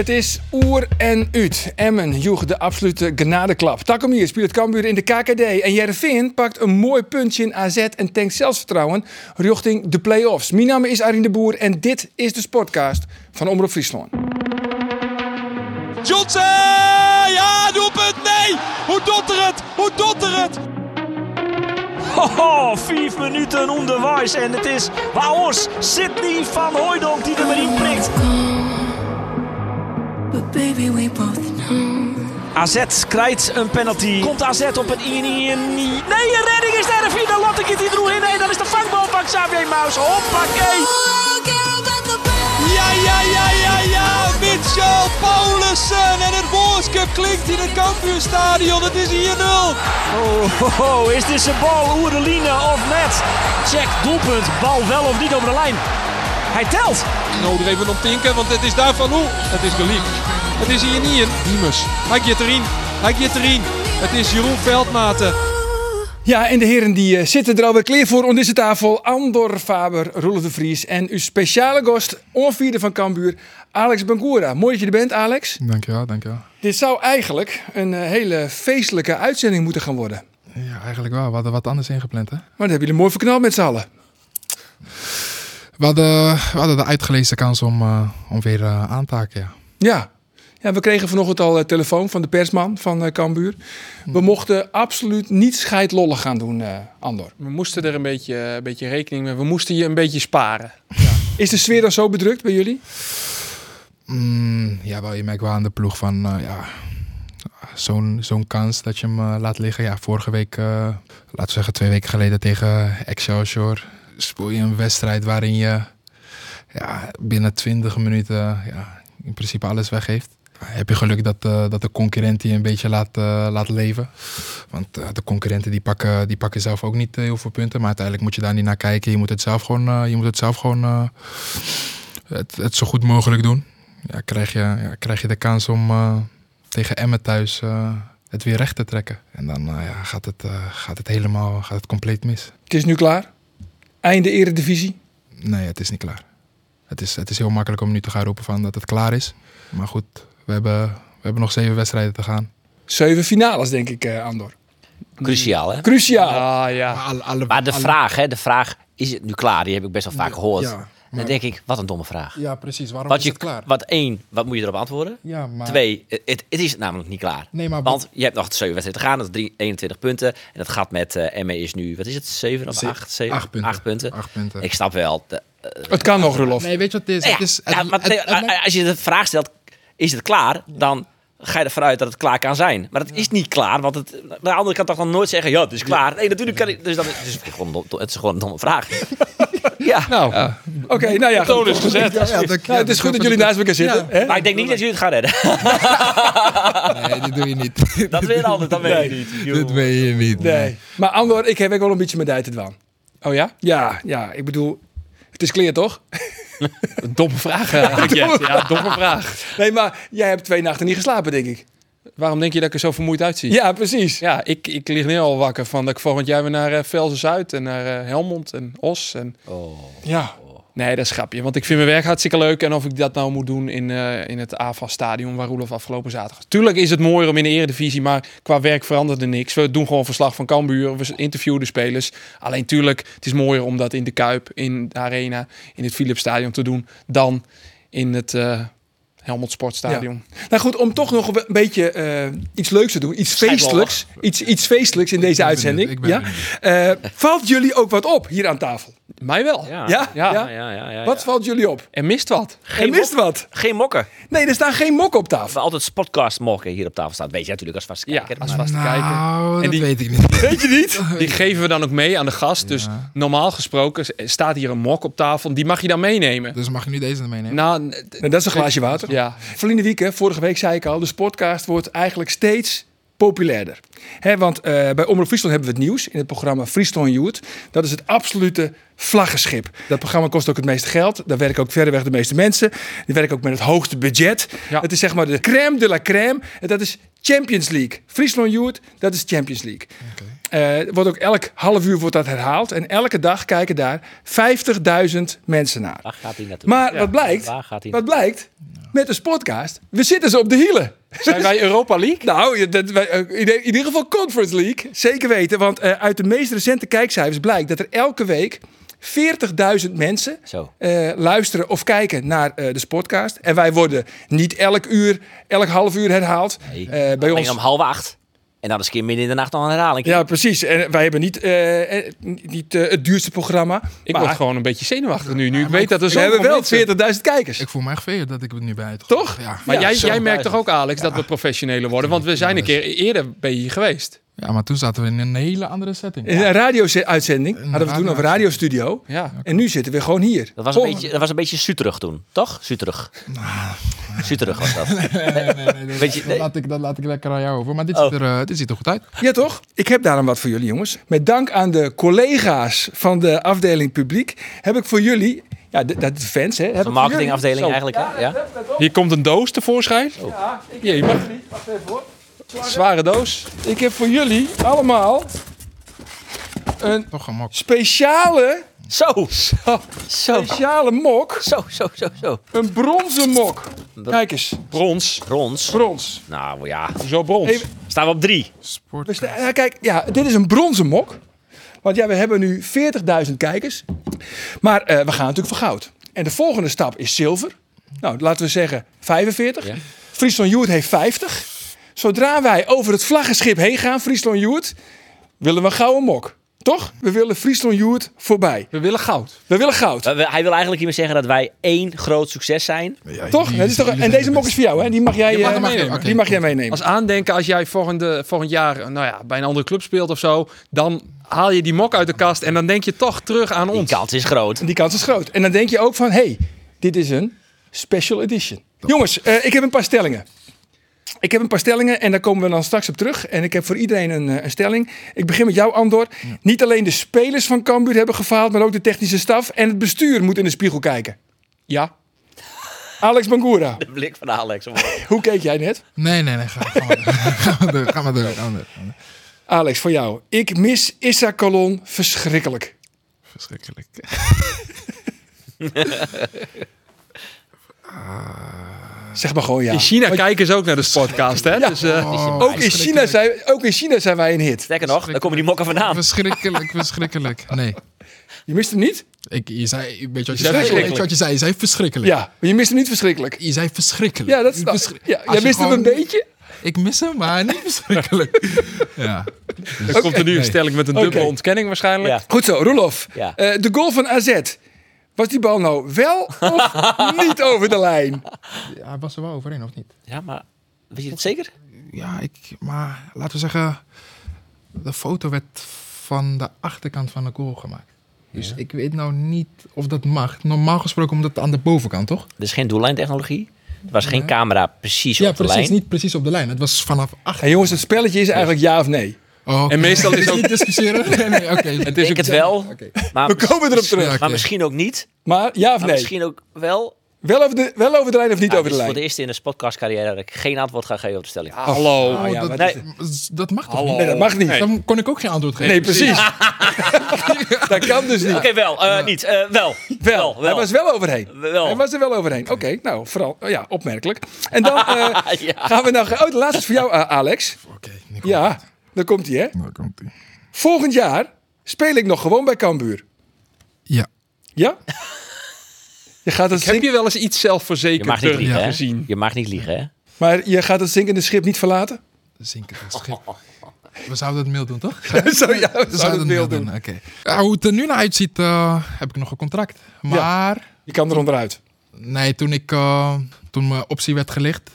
Het is oer en uit. Emmen joeg de absolute genadeklap. Takomir speelt Cambuur in de KKD. En Jereveen pakt een mooi puntje in AZ en tankt zelfvertrouwen richting de play-offs. Mijn naam is Arjen de Boer en dit is de Sportcast van Omroep Friesland. Johnson! Ja, doelpunt! Nee! Hoe doet er het? Hoe doet er het? Hoho, vijf minuten onderwijs en het is Waos Sidney van Hooydonk die er maar in prikt. But baby, we both know. AZ krijgt een penalty. Komt AZ op het 1-1? Nee, een redding is er. Via Lotte gaat er nog in. Nee, dat is de vangbal van Xavier Maus. Hoppakee. Oh. Ja, ja, ja, ja, ja! Mitchell Paulussen! En het woordskip klinkt in het kampioenstadion. Het is hier 0. Oh, is dit zijn bal oer de line of net? Check, doelpunt. Bal wel of niet over de lijn. Hij telt. Nodig even om tinken, want het is daar van hoe. Het is geliefd. Het is hier niet in. Diemers. Hij gaat erin. Hij gaat erin. Het is Jeroen Veldmaten. Ja, en de heren die eh, zitten er alweer klaar voor aan deze tafel. Andor Faber, Roelof de Vries en uw speciale gast, onvierde van Cambuur, Alex Bangura. Mooi dat je er bent, Alex. Dankjewel, dankjewel. Dit zou eigenlijk een eh, hele feestelijke uitzending moeten gaan worden. Ja, eigenlijk wel. We hadden wat anders ingepland, hè? Maar dat hebben jullie mooi verknald met z'n allen. We hadden, we hadden de uitgelezen kans om, eh, om weer eh, aan te haken, ja. Ja. ja, we kregen vanochtend al een telefoon van de persman van eh Cambuur. We mochten absoluut niet scheidlollig gaan doen, eh, Andor. We moesten er een beetje, een beetje rekening mee. We moesten je een beetje sparen. Is de sfeer dan zo bedrukt bij jullie? Mm, ja, wel, je merkt wel aan de ploeg van, eh, ja... Zo'n zo'n kans dat je hem eh, laat liggen. Ja, vorige week, eh, laten we zeggen twee weken geleden tegen Excelsior... speel je een wedstrijd waarin je ja, binnen 20 minuten ja, in principe alles weggeeft. Heb je geluk dat, eh, dat de concurrent die een beetje laat, eh, laat leven. Want eh, de concurrenten die pakken, die pakken zelf ook niet heel veel punten. Maar uiteindelijk moet je daar niet naar kijken. Je moet het zelf gewoon, je moet het zelf gewoon het, zo goed mogelijk doen. Ja, krijg, je, ja, krijg je de kans om tegen Emmen thuis het weer recht te trekken. En dan ja, gaat, het, gaat het helemaal gaat het compleet mis. Het is nu klaar. Einde eredivisie. Nee, het is niet klaar. Het is, het is heel makkelijk om nu te gaan roepen van dat het klaar is. Maar goed, we hebben, we hebben nog zeven wedstrijden te gaan. Zeven finales, denk ik, eh, Andor. Cruciaal, hè? Cruciaal. Ah ja. Alle, alle, Maar de alle- vraag, hè, de vraag, is het nu klaar? Die heb ik best wel vaak gehoord. ja, Dan denk ik, wat een domme vraag. Ja, precies. Waarom Wat, is je, het klaar? wat één, wat moet je erop antwoorden? Ja, maar... Twee, het, het is namelijk niet klaar. Nee, maar Want je hebt nog zeven wedstrijden te gaan, dat is drie, 21 punten. En dat gaat met eh ME is nu, wat is het, zeven of Ze- acht? Zeven? acht punten. Acht punten. Acht punten. Ik snap wel. de- Het kan nog, Rolof. Nee, weet je wat het is? ja, het is ja, het- maar het- nee, het- als je de vraag stelt, is het klaar? Dan ga je ervan uit dat het klaar kan zijn. Maar het is niet klaar, want het, de andere kan toch dan nooit zeggen, ja, het is klaar. Nee, natuurlijk kan ik. Dus dan, het, is gewoon, het is gewoon een domme vraag. ja. Nou, oké, nou ja. toon goed. is gezet. Ja, ja, dat- Nou, het is goed dat jullie naast elkaar zitten. hè? Maar ik denk niet dat jullie het gaan redden. Nee, dit doe je niet. Dat weer anders, dat weet ik niet. Dit weet je niet. Nee. Maar Andor, ik heb ook wel een beetje met tijd te dwan. Oh ja? Ja, ja, ik bedoel, het is clear toch? Domme vraag. Ja, domme vraag. Nee, maar jij hebt twee nachten niet geslapen, denk ik. Waarom denk je dat ik er zo vermoeid uitzie? Ja, precies. Ja, ik, ik lig nu al wakker van dat ik volgend jaar weer naar eh, Velzen Zuid en naar eh, Helmond en Os. En... Ja. Nee, dat is grapje. Want ik vind mijn werk hartstikke leuk. En of ik dat nou moet doen in, eh, in het AFAS-stadion waar Roelof afgelopen zaterdag. Tuurlijk is het mooier om in de eredivisie, maar qua werk verandert er niks. We doen gewoon verslag van Cambuur. We interviewen de spelers. Alleen tuurlijk, het is mooier om dat in de Kuip, in de Arena, in het Philipsstadion te doen dan in het eh Helmond Sportstadion. Nou goed, om toch nog een beetje eh, iets leuks te doen. Iets feestelijks. Iets, iets feestelijks in deze ben uitzending. benieuwd, ik ben ja? Eh, valt jullie ook wat op hier aan tafel? Mij wel. Ja, Ja? ja, Ja? ja, ja, ja, Wat valt jullie op? Er mist wat. Er mist wat. Geen mokken. Nee, er staan geen mokken op We tafel. altijd podcast mokken hier op tafel staan. Weet je natuurlijk als vaste Ja, kijker. als vaste kijker. Nou, En dat die- weet ik niet. Weet je niet? Die geven we dan ook mee aan de gast. Dus normaal gesproken staat hier een mok op tafel. Die mag je dan meenemen. Dus mag je nu deze meenemen? Nou, dat is een glaasje water. ja. Verleden week, vorige week zei ik al, de sportcast wordt eigenlijk steeds populairder. Hè, want eh, bij Omroep Friesland hebben we het nieuws in het programma Friesland Youth. Dat is het absolute vlaggenschip. Dat programma kost ook het meeste geld. Daar werken ook verreweg de meeste mensen. Die werken ook met het hoogste budget. Ja. Het is zeg maar de crème de la crème. En dat is Champions League. Friesland Youth, dat is Champions League. Eh, wordt ook elk half uur wordt dat herhaald. En elke dag kijken daar 50.000 mensen naar. Waar gaat hij naartoe? Maar wat blijkt, Waar gaat hij wat blijkt met de podcast, we zitten ze op de hielen. Zijn wij Europa League? Nou, je- dat, wij, eh, in, ieder geval Conference League. Zeker weten, want eh, uit de meest recente kijkcijfers blijkt dat er elke week 40.000 mensen Zo. eh, luisteren of kijken naar eh, de Sportcast. En wij worden niet elk uur, elk half uur herhaald. Nee. Eh, bij Alleen ons. om half acht. En dan eens een keer midden in de nacht nog een herhaling. Ja, precies. En wij hebben niet, eh, eh, niet eh, het duurste programma. Ik maar word gewoon een beetje zenuwachtig nu. Nu ik weet dat er we zo hebben wel 40.000 kijkers. Ik voel me echt veer dat ik het nu bij het Toch? Ja. Maar Ja, jij, jij merkt toch ook, Alex, dat we professioneler worden? Want we zijn een keer eerder bij je hier geweest. Ja, maar toen zaten we in een hele andere setting. In een radio-uitzending hadden we toen over radiostudio. Ja. En nu zitten we gewoon hier. Dat was een Oh, beetje, dat was een beetje Suterug toen, toch? Suterug. Nou. Suterug was dat. Nee, nee, nee, dat, Weet je- dat nee. laat ik, dat laat ik lekker aan jou over. Maar dit, Oh. ziet, er, eh, dit ziet er goed uit. Ja, toch? Ik heb daarom wat voor jullie, jongens. Met dank aan de collega's van de afdeling publiek heb ik voor jullie, ja, de, dat de fans, hè, heb De voor marketingafdeling eigenlijk. Hè? Ja? Hier komt een doos tevoorschijn. Ja, ik, Jee, maar wacht even hoor. Zware doos. Ik heb voor jullie allemaal een Toch een mok. speciale, Zo. Zo. speciale mok. Zo, zo, zo, zo. Een bronzen mok. Kijk eens, Brons. Brons. brons. Nou ja, Zo brons. Even- staan we op drie. Sport. Ja, kijk, ja, dit is een bronzen mok. Want ja, we hebben nu 40.000 kijkers. Maar eh, we gaan natuurlijk voor goud. En de volgende stap is zilver. Nou, laten we zeggen 45. Ja. Friesland Youth heeft 50. Zodra wij over het vlaggenschip heen gaan, Friesland Youth, willen we een gouden mok. Toch? We willen Friesland Youth voorbij. We willen goud. We willen goud. We- we- Hij wil eigenlijk hiermee zeggen dat wij één groot succes zijn. toch? Dat is toch en deze mok is voor jou, hè? Die mag jij, mag eh, meenemen. die mag jij meenemen. Als aandenken, als jij volgende, volgend jaar nou ja, bij een andere club speelt of zo, dan haal je die mok uit de kast en dan denk je toch terug aan Die ons. kans is groot. Die kans is groot. En dan denk je ook van, hey, dit is een special edition. Jongens, eh, ik heb een paar stellingen. Ik heb een paar stellingen en daar komen we dan straks op terug. En ik heb voor iedereen een, eh, een stelling. Ik begin met jou, Andor. Niet alleen de spelers van Cambuur hebben gefaald, maar ook de technische staf. En het bestuur moet in de spiegel kijken. Ja. Alex Bangura, De blik van Alex. hoe keek jij net? Nee, nee, nee. Ga, ga maar door. Ga maar door. Ga maar door. Ga maar door. Alex, voor jou. Ik mis Issa Colon verschrikkelijk. Verschrikkelijk. Zeg maar gewoon ja. In China kijken ze ook naar de podcast, hè? Dus, eh, Oh, Ook in, China zijn, ook in China zijn wij een hit. Sterker nog, daar komen die mokken vandaan. Verschrikkelijk, verschrikkelijk. Nee. Je mist hem niet? Ik, je zei, weet je wat je zei. Weet je wat je zei? Je zei verschrikkelijk. Ja, maar je mist hem niet verschrikkelijk. Je zei verschrikkelijk. Ja, dat ik. Ja, jij je mist hem een beetje. Ik mis hem, maar niet verschrikkelijk. ja. dan komt er nu een stelling met een dubbele ontkenning waarschijnlijk. Ja. Goed zo, Roelof. Ja. Eh, de goal van AZ. Was die bal nou wel of niet over de lijn? ja, hij was er wel overheen, of niet? Ja, maar weet je het zeker? Ja, ik, maar laten we zeggen, de foto werd van de achterkant van de goal gemaakt. Dus ik weet nou niet of dat mag. Normaal gesproken omdat het aan de bovenkant, toch? Er is geen doellijntechnologie. Er was geen camera precies Ja, op de precies. lijn. Niet precies op de lijn. Het was vanaf achter. Hey, jongens, het spelletje is eigenlijk ja of nee. Oh, oké. En meestal is ook- niet discussiëren. Nee, nee, oké. Ik denk het wel. Maar, We komen erop Ja, terug. maar misschien ook niet. Maar ja of Maar nee? misschien ook wel. Wel, over de, wel over de lijn of niet Ja, over de is voor lijn? de eerste in de podcastcarrière dat ik geen antwoord ga geven op de stelling. Hallo. Oh, ja, dat, maar nee. dat mag toch Hallo. niet? Nee, dat mag niet. Nee. Dan kon ik ook geen antwoord geven. Nee, precies. dat kan dus niet. Oké, wel. eh, niet. eh, wel. Wel, wel. hij was wel overheen. Wel. Hij was er wel overheen. Oké, nou, vooral, oh ja, opmerkelijk. En dan eh, Ja. gaan we naar... Oh, de laatste is voor jou, Alex. Oké, Nico. Ja, daar komt hij, hè. Daar komt hij. Volgend jaar speel ik nog gewoon bij Cambuur. Ja. Ja? Je gaat het Heb zink- je wel eens iets zelfverzekerd liegen, hè? gezien? Je mag niet liegen, hè? Maar je gaat het zinkende schip niet verlaten? Zinken het schip. We zouden het mail doen, toch? Zo, ja, we We zouden het mail doen. Oké. Ja, hoe het er nu naar uitziet, eh, heb ik nog een contract. Maar Je kan er onderuit. nee, toen, ik, eh, toen mijn optie werd gelicht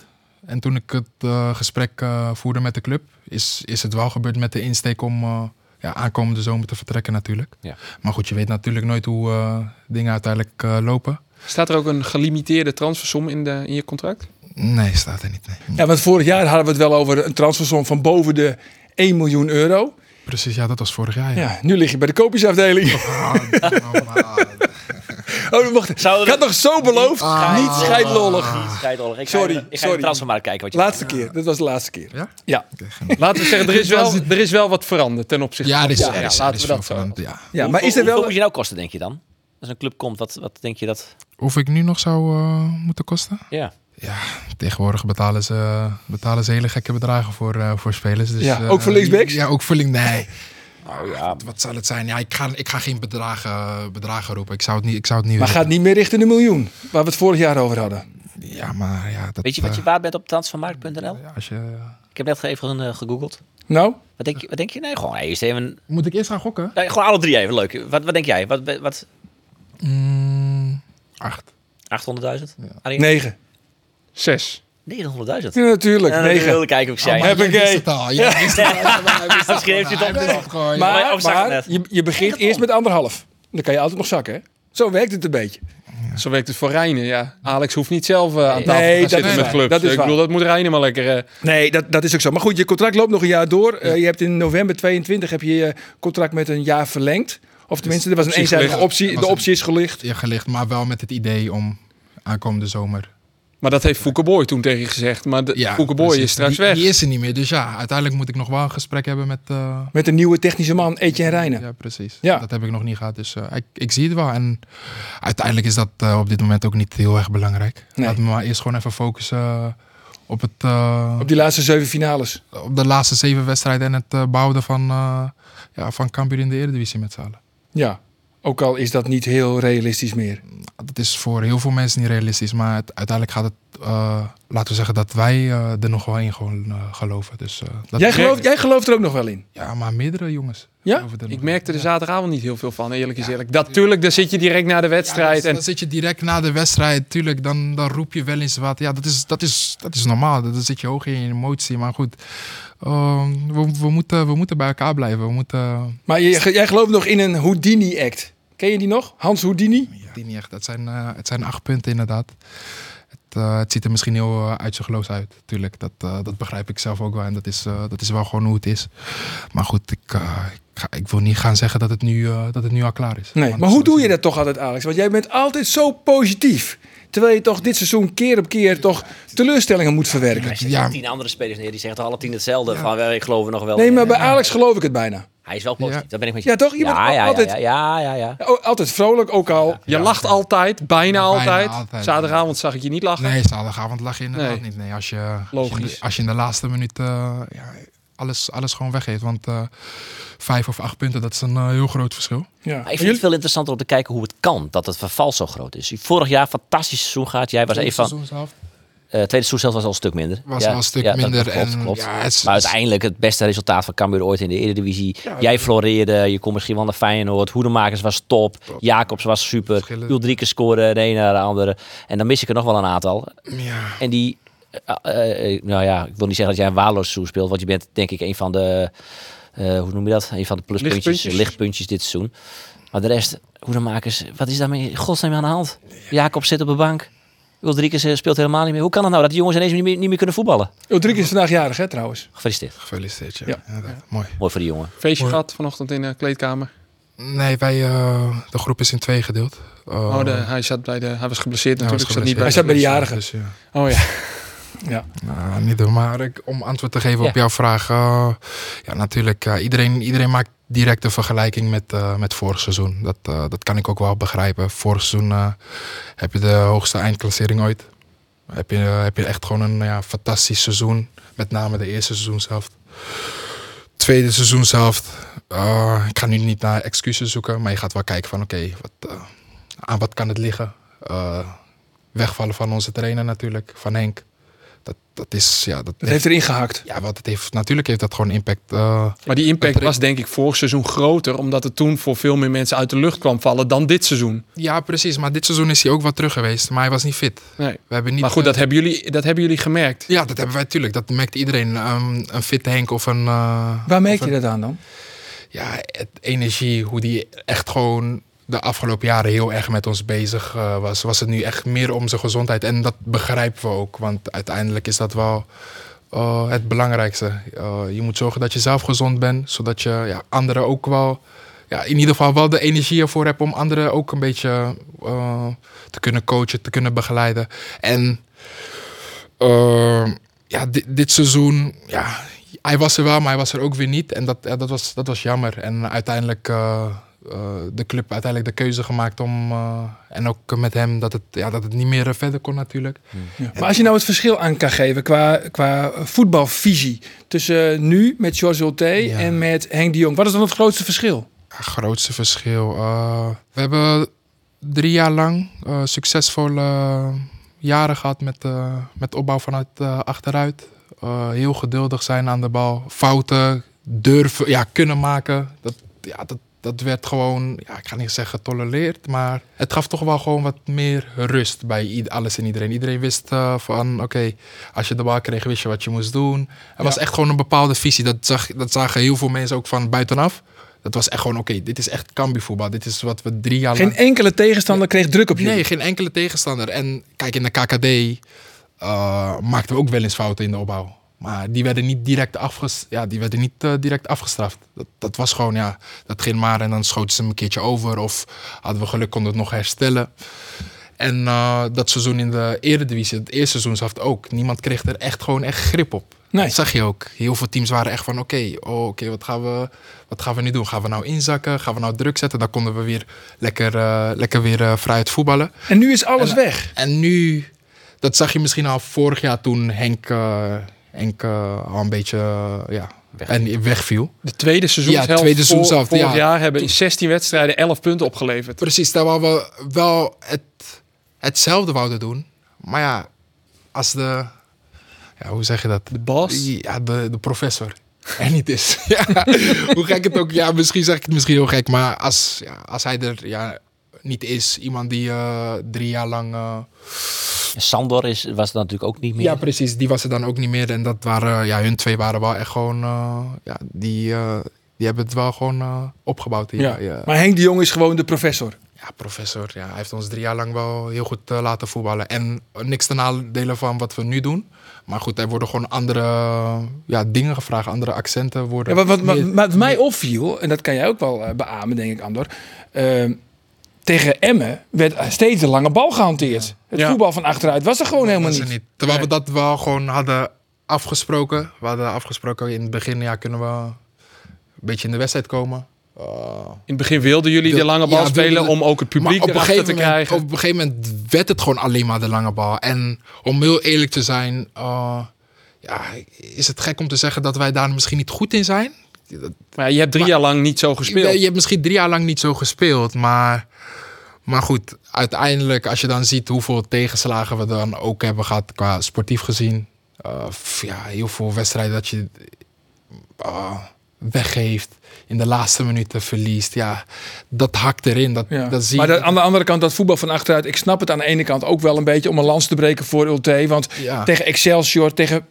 en toen ik het eh, gesprek eh, voerde met de club, is, is het wel gebeurd met de insteek om eh, ja, aankomende zomer te vertrekken natuurlijk. Ja. Maar goed, je weet natuurlijk nooit hoe eh, dingen uiteindelijk eh, lopen. Staat er ook een gelimiteerde transfersom in, de, in je contract? Nee, staat er niet. Nee. Ja, want vorig jaar hadden we het wel over een transfersom van boven de 1 miljoen euro. Precies, ja, dat was vorig jaar. Ja. Ja, nu lig je bij de koopjesafdeling. Ah, normaal. Oh, wacht. Zou Ik had nog zo beloofd. Ah. niet scheidlollig. Niet scheidollig. Ik Sorry, ga, even- ik ga sorry. transfermarkt kijken wat je... Laatste keer. Dit was de laatste keer. Ja? Ja. Laten we zeggen, er is wel, er is wel wat veranderd ten opzichte Ja, er is, van... er is, er laten is we veel dat veranderd, ja. ja, maar is er Hoeveel wel... moet je nou kosten, denk je dan? Als een club komt, wat, wat denk je dat... Hoeveel ik nu nog zou eh, moeten kosten? Ja. Ja, tegenwoordig betalen ze, betalen ze hele gekke bedragen voor, eh, voor spelers. Dus, Ja, eh, ook voor linksbacks? Ja, ook voor links. Nee. Nou ja, Wat zal het zijn? Ja, ik ga, ik ga geen bedragen, bedragen roepen. Ik zou het niet, ik zou het niet Maar gaat niet meer richting de miljoen. Waar we het vorig jaar over hadden. Ja, maar ja, dat... weet je wat je eh, waard bent op transfermarkt.nl? ja, als je, Ik heb net even eh, gegoogeld. Nou? Wat denk je? Wat denk je? Nee, gewoon eerst even... moet ik eerst gaan gokken? Nee, gewoon alle drie even, leuk. Wat, wat denk jij? Wat, wat, Mm, acht. 800.000? Arie? Negen. Zes. 900.000. Ja, natuurlijk. Ja, Negen. wilde kijken of ik zei. Oh, Heb ik het al. Jij wist het al. Misschien heeft het. Maar, maar net? je, je begint eerst met anderhalf. Dan kan je altijd nog zakken, hè? Zo werkt het een beetje. Zo werkt het voor Reinen, ja. Alex hoeft niet zelf eh, aan tafel Nee, te zitten met clubs. Dat is ik waar. bedoel, dat moet Reinen maar lekker... eh, Nee, dat, dat is ook zo. Maar goed, je contract loopt nog een jaar door. Eh, je hebt in november 22 heb je je contract met een jaar verlengd. Of tenminste, er was een eenzijdige optie. De optie is gelicht. Ja, gelicht, maar wel met het idee om aankomende zomer. Maar dat heeft Fouke Boy toen tegen je gezegd. Maar de, Ja, Fouke Boy precies. is straks die, weg. Die is er niet meer. Dus ja, uiteindelijk moet ik nog wel een gesprek hebben met. eh, Met een nieuwe technische man, Etienne Rijnen. ja, precies. Ja. Dat heb ik nog niet gehad. Dus eh, ik, ik zie het wel. En uiteindelijk is dat eh, op dit moment ook niet heel erg belangrijk. Nee. Laten we maar eerst gewoon even focussen op, het, eh, Op die laatste zeven finales. op de laatste zeven wedstrijden en het bouwen van, eh ja, van Cambuur in de Eredivisie met z'n allen. Ja. Ook al is dat niet heel realistisch meer. Dat is voor heel veel mensen niet realistisch. Maar het- uiteindelijk gaat het, eh, laten we zeggen dat wij eh, er nog wel in gewoon, eh, geloven. Dus, eh, dat Jij gelooft, jij gelooft er ook nog wel in. Ja, maar meerdere jongens. Ja? Ik merkte er zaterdagavond niet heel veel van, eerlijk is eerlijk. Dat tuurlijk, dan zit je direct na de Ja, wedstrijd. dan, en dan zit je direct na de wedstrijd, tuurlijk, dan, dan roep je wel eens wat. Ja, dat is, dat is, dat is normaal. Dan zit je hoog in je emotie. Maar goed, ehm, we, we, moeten, we moeten bij elkaar blijven. We moeten... Maar je- jij gelooft nog in een Houdini-act. Ken je die nog? Hans Houdini? Die niet echt. Het zijn, eh, het zijn acht punten inderdaad. Het, eh, het ziet er misschien heel uh, uitzichtloos uit, tuurlijk. Dat, dat begrijp ik zelf ook wel. En dat is, dat is wel gewoon hoe het is. Maar goed, ik, ik, ga, ik wil niet gaan zeggen dat het nu, dat het nu al klaar is. Nee, maar hoe doe je dat toch altijd, Alex? Want jij bent altijd zo positief. Terwijl je toch dit seizoen keer op keer toch teleurstellingen moet verwerken. Zet Ja. tien andere spelers neer, die zeggen alle tien hetzelfde. Van, eh, ik geloof er nog wel Nee, maar bij Alex geloof ik het bijna. Hij is wel positief, Ja. daar ben ik met je. Ja, toch? Je bent ja, ja, altijd- ja, ja, ja, ja. O- Altijd vrolijk, ook al. je lacht altijd, bijna altijd. altijd. Zaterdagavond zag ik je niet lachen. Nee, zaterdagavond lag je inderdaad Nee. niet. Nee, als je, als je, in Logisch. de, als je in de laatste minuut eh, ja, alles, alles gewoon weggeeft. Want eh, vijf of acht punten, dat is een eh, heel groot verschil. Ja. Ik vind het veel interessanter om te kijken hoe het kan, dat het verval zo groot is. Vorig jaar fantastisch seizoen gehad. Jij was een van. Eh tweede seizoen zelf was al een stuk minder. was Ja, al een stuk ja, minder. Dat, klopt, en, klopt. Ja, het is- Maar uiteindelijk het beste resultaat van Cambuur ooit in de Eredivisie. Jij floreerde, je kon misschien wel naar Feyenoord. Hoedemakers was top. Jacobs was super. Verschillen. Uldrike scoorde de ene naar de andere. En dan mis ik er nog wel een aantal. ja, En die, eh, eh, eh, nou ja, ik wil niet zeggen dat jij een waarloos seizoen speelt. Want je bent denk ik een van de, eh, hoe noem je dat? Een van de pluspuntjes, Lichtpuntjes. lichtpuntjes dit seizoen. Maar de rest, hoedemakers, wat is daarmee godsnaam aan de hand? Jacobs zit op de bank. Eh, speelt helemaal niet meer. Hoe kan het nou dat die jongens ineens niet meer, niet meer kunnen voetballen? Ulrike is vandaag jarig, hè, trouwens. Gefeliciteerd. gefeliciteerd. Ja. Ja. Mooi. Mooi voor die jongen. Feestje gehad vanochtend in de kleedkamer. Nee, wij, eh, de groep is in twee gedeeld. Oh, de, hij, zat bij de, hij was geblesseerd hij was natuurlijk. zat niet bij Hij zat bij de jarigen. Dus, ja. Oh ja. Ja. Nou, niet doen, maar ik, om antwoord te geven Ja. op jouw vraag. eh, ja, natuurlijk. eh, iedereen, iedereen maakt direct een vergelijking met, eh, met vorig seizoen. Dat, dat kan ik ook wel begrijpen. Vorig seizoen heb je de hoogste eindklassering ooit. Heb je, heb je echt gewoon een ja, fantastisch seizoen. Met name de eerste seizoenshelft. Tweede seizoenshelft. ik ga nu niet naar excuses zoeken. Maar je gaat wel kijken van oké, wat, aan wat kan het liggen? Wegvallen van onze trainer natuurlijk. Van Henk. Dat, dat is, ja, dat Dat heeft erin gehakt. ja, wat het heeft, natuurlijk heeft dat gewoon impact. eh, Maar die impact was denk ik vorig seizoen groter. Omdat het toen voor veel meer mensen uit de lucht kwam vallen dan dit seizoen. ja, precies. Maar dit seizoen is hij ook wat terug geweest. Maar hij was niet fit. Nee. We hebben niet, Maar goed, eh, dat hebben jullie, dat hebben jullie gemerkt. Ja, dat hebben wij natuurlijk. Dat merkt iedereen. Ehm, een fit Henk of een... eh, Waar merk je een- dat aan dan? Ja, het energie, hoe die echt gewoon de afgelopen jaren heel erg met ons bezig eh, was, was het nu echt meer om zijn gezondheid. En dat begrijpen we ook, want uiteindelijk is dat wel eh, het belangrijkste. Eh, je moet zorgen dat je zelf gezond bent, zodat je ja, anderen ook wel, ja, in ieder geval wel de energie ervoor hebt om anderen ook een beetje te kunnen coachen, te kunnen begeleiden. En ja, dit, seizoen, ja, hij was er wel, maar hij was er ook weer niet. En dat, ja, dat, was, dat was jammer. En uiteindelijk de club uiteindelijk de keuze gemaakt om, eh, en ook met hem, dat het, ja, dat het niet meer eh, verder kon natuurlijk. Maar als je nou het verschil aan kan geven qua, qua voetbalvisie tussen nu met George Ulte en met Henk de Jong. Wat is dan het grootste verschil? Ja, grootste verschil. eh, we hebben drie jaar lang eh, succesvolle jaren gehad met, eh, met opbouw vanuit eh, achteruit. Eh, heel geduldig zijn aan de bal. Fouten durven, ja, kunnen maken. Dat, ja, dat, dat werd gewoon, ja, ik ga niet zeggen getolereerd, maar het gaf toch wel gewoon wat meer rust bij alles en iedereen. Iedereen wist eh, van, oké, als je de bal kreeg, wist je wat je moest doen. Er was echt gewoon een bepaalde visie. Dat, zag, dat zagen heel veel mensen ook van buitenaf. Dat was echt gewoon, oké, dit is echt Cambi-voetbal. Dit is wat we drie jaar lang... Geen enkele tegenstander kreeg druk op je. Nee, geen enkele tegenstander. En kijk, in de KKD eh, maakten we ook wel eens fouten in de opbouw. Maar die werden niet direct, afges ja, die werden niet, eh, direct afgestraft. Dat, dat was gewoon, ja, dat ging maar en dan schoten ze hem een keertje over. Of hadden we geluk, konden we het nog herstellen. En eh, dat seizoen in de Eredivisie, het eerste seizoen zat ook. Niemand kreeg er echt gewoon echt grip op. Nee. Dat zag je ook. Heel veel teams waren echt van, oké, oh, oké, wat gaan we, wat gaan we nu doen? Gaan we nou inzakken? Gaan we nou druk zetten? Dan konden we weer lekker, eh, lekker weer eh, vrij uit voetballen. En nu is alles En- weg. En nu, dat zag je misschien al vorig jaar toen Henk, Henk eh, al een beetje eh, ja, en wegviel. De tweede seizoenshelft Ja, tweede voor- seizoenshelft, vorig ja. jaar hebben in 16 wedstrijden 11 punten opgeleverd. Precies, daar waar we wel het, hetzelfde wouden doen. Maar ja, als de, ja, hoe zeg je dat? De bas? Ja, de, de professor er niet is. ja, hoe gek het ook, ja, misschien zeg ik het misschien heel gek, maar als, ja, als hij er ja, niet is, iemand die eh, drie jaar lang... eh, Sandor is, was het natuurlijk ook niet meer. Ja, precies. Die was er dan ook niet meer. En dat waren, ja, hun twee waren wel echt gewoon, eh, ja, die, eh, die hebben het wel gewoon eh, opgebouwd. hier. Ja. Ja, Maar Henk de Jong is gewoon de professor. ja, professor. Ja, hij heeft ons drie jaar lang wel heel goed eh, laten voetballen. En niks ten nadele van wat we nu doen. Maar goed, er worden gewoon andere ja, dingen gevraagd. Andere accenten worden... Ja, wat, wat, wat, mij opviel, en dat kan jij ook wel eh, beamen, denk ik, Andor. Ehm, tegen Emmen werd steeds een lange bal gehanteerd. Het Ja. voetbal van achteruit was er gewoon helemaal niet. er Terwijl we dat wel gewoon hadden afgesproken. We hadden afgesproken in het begin, ja, kunnen we een beetje in de wedstrijd komen. Eh, In het begin wilden jullie de lange bal ja, spelen om ook het publiek maar op een, erachter gegeven te moment, krijgen. op een gegeven moment werd het gewoon alleen maar de lange bal. En om heel eerlijk te zijn, eh, ja, is het gek om te zeggen dat wij daar misschien niet goed in zijn. Maar je hebt drie Maar- jaar lang niet zo gespeeld. Je, je hebt misschien drie jaar lang niet zo gespeeld, maar, maar goed, uiteindelijk als je dan ziet hoeveel tegenslagen we dan ook hebben gehad qua sportief gezien. eh, ja, heel veel wedstrijden dat je eh, weggeeft, in de laatste minuten verliest. Ja, dat hakt erin. Dat, Ja. dat zie maar aan de andere kant, dat voetbal van achteruit. Ik snap het aan de ene kant ook wel een beetje om een lans te breken voor Ulte. Want Ja. tegen Excelsior, tegen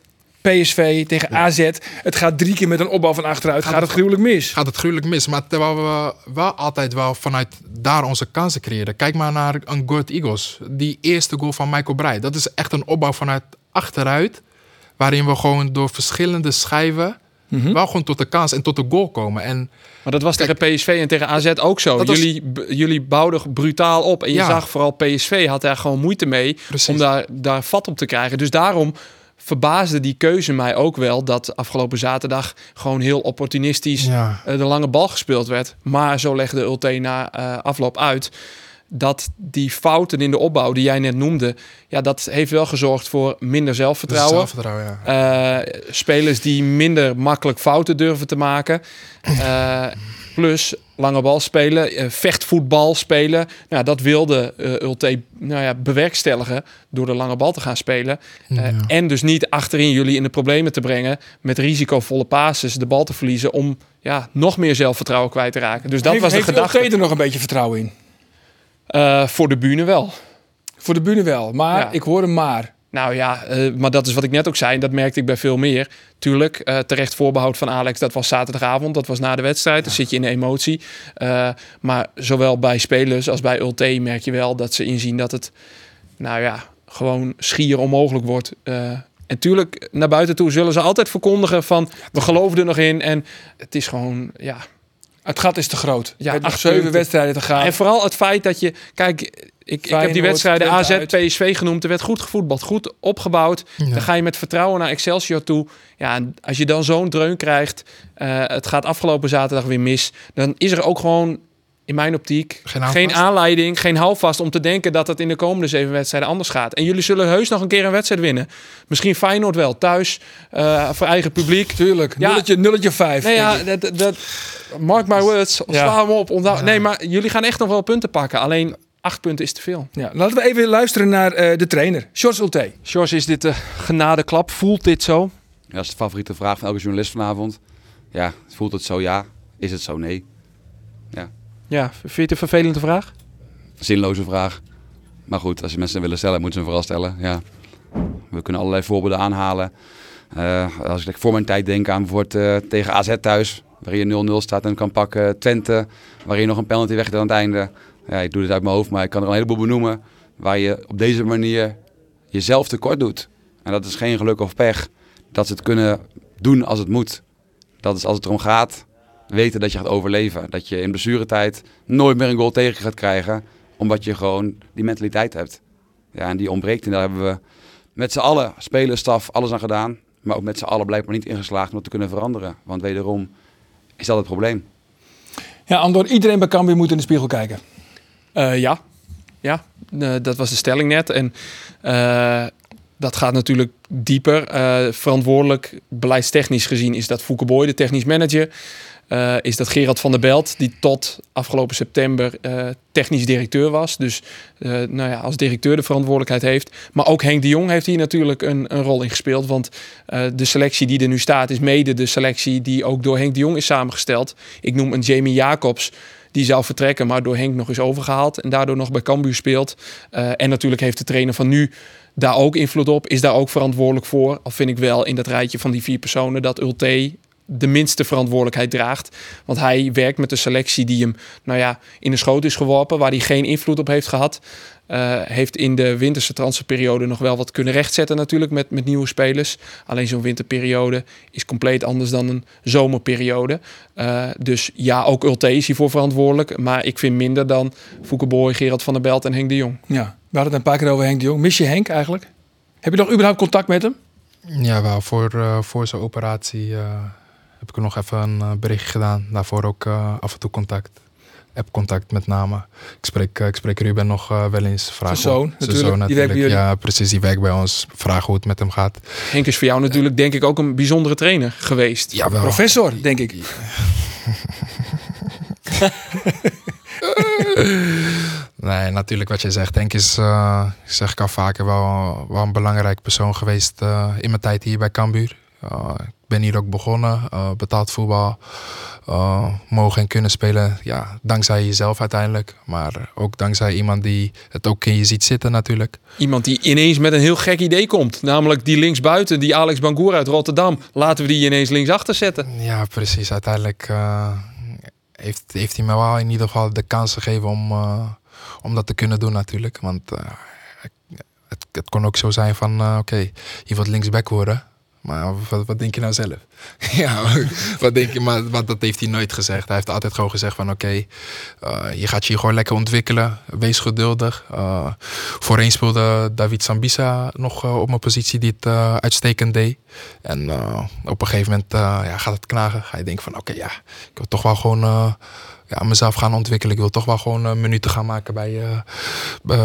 PSV, tegen AZ. Het gaat drie keer met een opbouw van achteruit. Gaat, het gruwelijk mis. gaat het gruwelijk mis. Maar terwijl we wel altijd wel vanuit daar onze kansen creëren. Kijk maar naar een Gord Eagles. Die eerste goal van Michael Breij. Dat is echt een opbouw vanuit achteruit. Waarin we gewoon door verschillende schijven... Mhm. wel gewoon tot de kans en tot de goal komen. En Maar dat was Kijk, tegen PSV en tegen AZ ook zo. was- Jullie, jullie bouwden brutaal op. En je Ja. zag vooral PSV had daar gewoon moeite mee Precies. om daar, daar vat op te krijgen. Dus daarom verbaasde die keuze mij ook wel dat afgelopen zaterdag gewoon heel opportunistisch ja, eh, de lange bal gespeeld werd. Maar zo legde Ulte na eh, afloop uit dat die fouten in de opbouw die jij net noemde, ja, dat heeft wel gezorgd voor minder zelfvertrouwen. zelfvertrouwen. Ja. Eh, spelers die minder makkelijk fouten durven te maken. Plus lange bal spelen, eh, vechtvoetbal spelen. Nou, dat wilde eh Ulte nou ja, bewerkstelligen door de lange bal te gaan spelen. Eh. En dus niet achterin jullie in de problemen te brengen met risicovolle passes de bal te verliezen om ja, nog meer zelfvertrouwen kwiit te raken. Dus dat heeft, was de heeft gedachte. Ulte er nog een beetje vertrouwen in? Voor de bühne wel. Voor de bühne wel. Maar Ja. ik hoor hem maar. Nou ja, eh, maar dat is wat ik net ook zei. en Dat merkte ik bij veel meer. Tuurlijk, eh, terecht voorbehoud van Alex. Dat was zaterdagavond. Dat was na de wedstrijd. Dan zit je in de emotie. Eh, maar zowel bij spelers als bij Ulte merk je wel dat ze inzien dat het... Nou ja, gewoon schier onmogelijk wordt. En tuurlijk, naar buiten toe zullen ze altijd verkondigen van... We geloven er nog in. En het is gewoon, ja... Het gat is te groot. Ja, acht zeven wedstrijden te gaan. En vooral het feit dat je... Kijk, ik, ik heb die wedstrijden AZ, uit. PSV genoemd. Er werd goed gevoetbald, goed opgebouwd. Dan ga je met vertrouwen naar Excelsior toe. Ja, en als je dan zo'n dreun krijgt... eh, het gaat afgelopen zaterdag weer mis... dan is er ook gewoon... In mijn optiek Geen aanleiding, geen houvast om te denken dat het in de komende zeven wedstrijden anders gaat. En jullie zullen heus nog een keer een wedstrijd winnen. Misschien Feyenoord wel, thuis, eh, voor eigen publiek. Tuurlijk. Ja. Nulletje, nulletje vijf. Nee, ja, dat, dat, mark my words, Ja. sla hem op. Onthoud- Nee, maar jullie gaan echt nog wel punten pakken. Alleen acht punten is te veel. Ja, laten we even luisteren naar eh, de trainer, George Ulte. George, is dit de genadeklap? Voelt dit zo? Ja, dat is de favoriete vraag van elke journalist vanavond. Ja, voelt het zo ja? Is het zo nee? Ja, vind je het een vervelende vraag? Zinloze vraag. Maar goed, als je mensen willen stellen, moeten ze hem vooral stellen. Ja. We kunnen allerlei voorbeelden aanhalen. Eh, als ik voor mijn tijd denk aan bijvoorbeeld eh, tegen AZ thuis, waar je 0-0 staat en kan pakken. Twente, waar je nog een penalty weg aan het einde. Ja, ik doe dit uit mijn hoofd, maar ik kan er een heleboel benoemen. Waar je op deze manier jezelf tekort doet. En dat is geen geluk of pech. Dat ze het kunnen doen als het moet. Dat is als het erom gaat, weten dat je gaat overleven. Dat je in blessuretijd nooit meer een goal tegen gaat krijgen. Omdat je gewoon die mentaliteit hebt. Ja, en die ontbreekt. En daar hebben we met z'n allen, spelers, staf, alles aan gedaan. Maar ook met z'n allen blijkbaar niet ingeslaagd om dat te kunnen veranderen. Want wederom is dat het probleem. Ja, Andor, iedereen bij Cambuur moet in de spiegel kijken. Eh, ja, ja Eh, dat was de stelling net. En eh, dat gaat natuurlijk dieper. Verantwoordelijk, beleidstechnisch gezien, is dat Fouke Boy, de technisch manager. Is dat Gerard van der Belt, die tot afgelopen september technisch directeur was. Dus nou ja, als directeur de verantwoordelijkheid heeft. Maar ook Henk de Jong heeft hier natuurlijk een, een rol in gespeeld. Want de selectie die er nu staat, is mede de selectie die ook door Henk de Jong is samengesteld. Ik noem een Jamie Jacobs. Die zou vertrekken, maar door Henk nog is overgehaald. En daardoor nog bij Cambuur speelt. Eh, en natuurlijk heeft de trainer van nu daar ook invloed op. Is daar ook verantwoordelijk voor. Al vind ik wel in dat rijtje van die vier personen dat Ulte de minste verantwoordelijkheid draagt. Want hij werkt met een selectie die hem nou ja, in de schoot is geworpen. Waar hij geen invloed op heeft gehad. Eh, heeft in de winterse transferperiode nog wel wat kunnen rechtzetten natuurlijk met, met nieuwe spelers. Alleen zo'n winterperiode is compleet anders dan een zomerperiode. Eh, dus ja, ook Ulte is hiervoor verantwoordelijk. Maar ik vind minder dan Fouke Boy, Gerard van der Belt en Henk de Jong. Ja, we hadden het een paar keer over Henk de Jong. Mis je Henk eigenlijk? Heb je nog überhaupt contact met hem? Ja, wel. Voor, eh, voor zijn operatie eh, ik nog even een eh, berichtje gedaan. Daarvoor ook eh, af en toe contact. App-contact met name. Ik spreek, eh, ik spreek Ruben nog wel eens. Vraag Zijn zoon, natuurlijk. zoon Die werkt bij jullie. Ja, precies. Die werkt bij ons. Vraag hoe het met hem gaat. Henk is voor jou natuurlijk denk ik ook een bijzondere trainer geweest. Ja, wel. Professor, denk ik. Nee, natuurlijk wat je zegt. Denk is, zeg ik al vaker, wel, wel een belangrijk persoon geweest in mijn tijd hier bij Cambuur. Ben hier ook begonnen, eh, betaald voetbal, eh, mogen en kunnen spelen. Ja, dankzij jezelf uiteindelijk, maar ook dankzij iemand die het ook in je ziet zitten natuurlijk. Iemand die ineens met een heel gek idee komt. Namelijk die linksbuiten, die Alex Bangour uit Rotterdam. Laten we die ineens linksachter zetten. Ja, precies. Uiteindelijk eh, heeft, heeft hij me wel in ieder geval de kans gegeven om, om dat te kunnen doen natuurlijk. Want het, het kon ook zo zijn van, oké, je wilt linksback worden. Maar wat, wat denk je nou zelf? ja, wat denk je? Maar wat, dat heeft hij nooit gezegd. Hij heeft altijd gewoon gezegd van, oké, eh, je gaat je hier gewoon lekker ontwikkelen. Wees geduldig. Eh, voorheen speelde David Sambisa nog eh, op mijn positie die het uitstekend deed. En op een gegeven moment ja, gaat het knagen. Ga je denken van, oké, ja, ik wil toch wel gewoon... ja, mezelf gaan ontwikkelen. Ik wil toch wel gewoon eh, minuten gaan maken bij,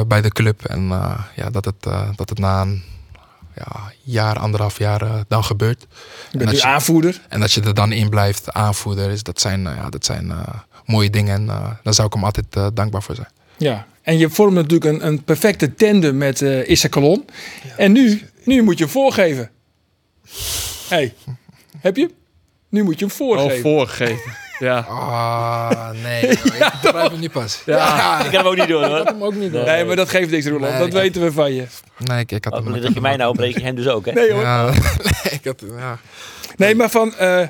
bij de club. En ja, dat, het, dat het na een ja, jaar, anderhalf jaar eh, dan gebeurt. Je bent dat nu je- aanvoerder. En dat je er dan in blijft, aanvoerder, is, dat zijn, eh, ja, dat zijn eh, mooie dingen. En daar zou ik hem altijd dankbaar voor zijn. Ja. En je vormt natuurlijk een, een perfecte tandem met eh Issa Kalon. En nu, nu moet je hem voorgeven. hey, heb je? Nu moet je hem Oh, voorgeven. Ja. Ah, nee. Ik begrijp hem niet pas. Ja, Ik kan hem ook niet doen ik hoor. had hem ook niet door. Nee, maar dat geeft niks, Roland. Nee, dat ik- weten we van je. Nee, ik, ik had Oh, hem beledig je mij nou, breek je hem dus ook hè? Nee hoor. Ja, nee, ik had, ja. Nee, maar van... eh,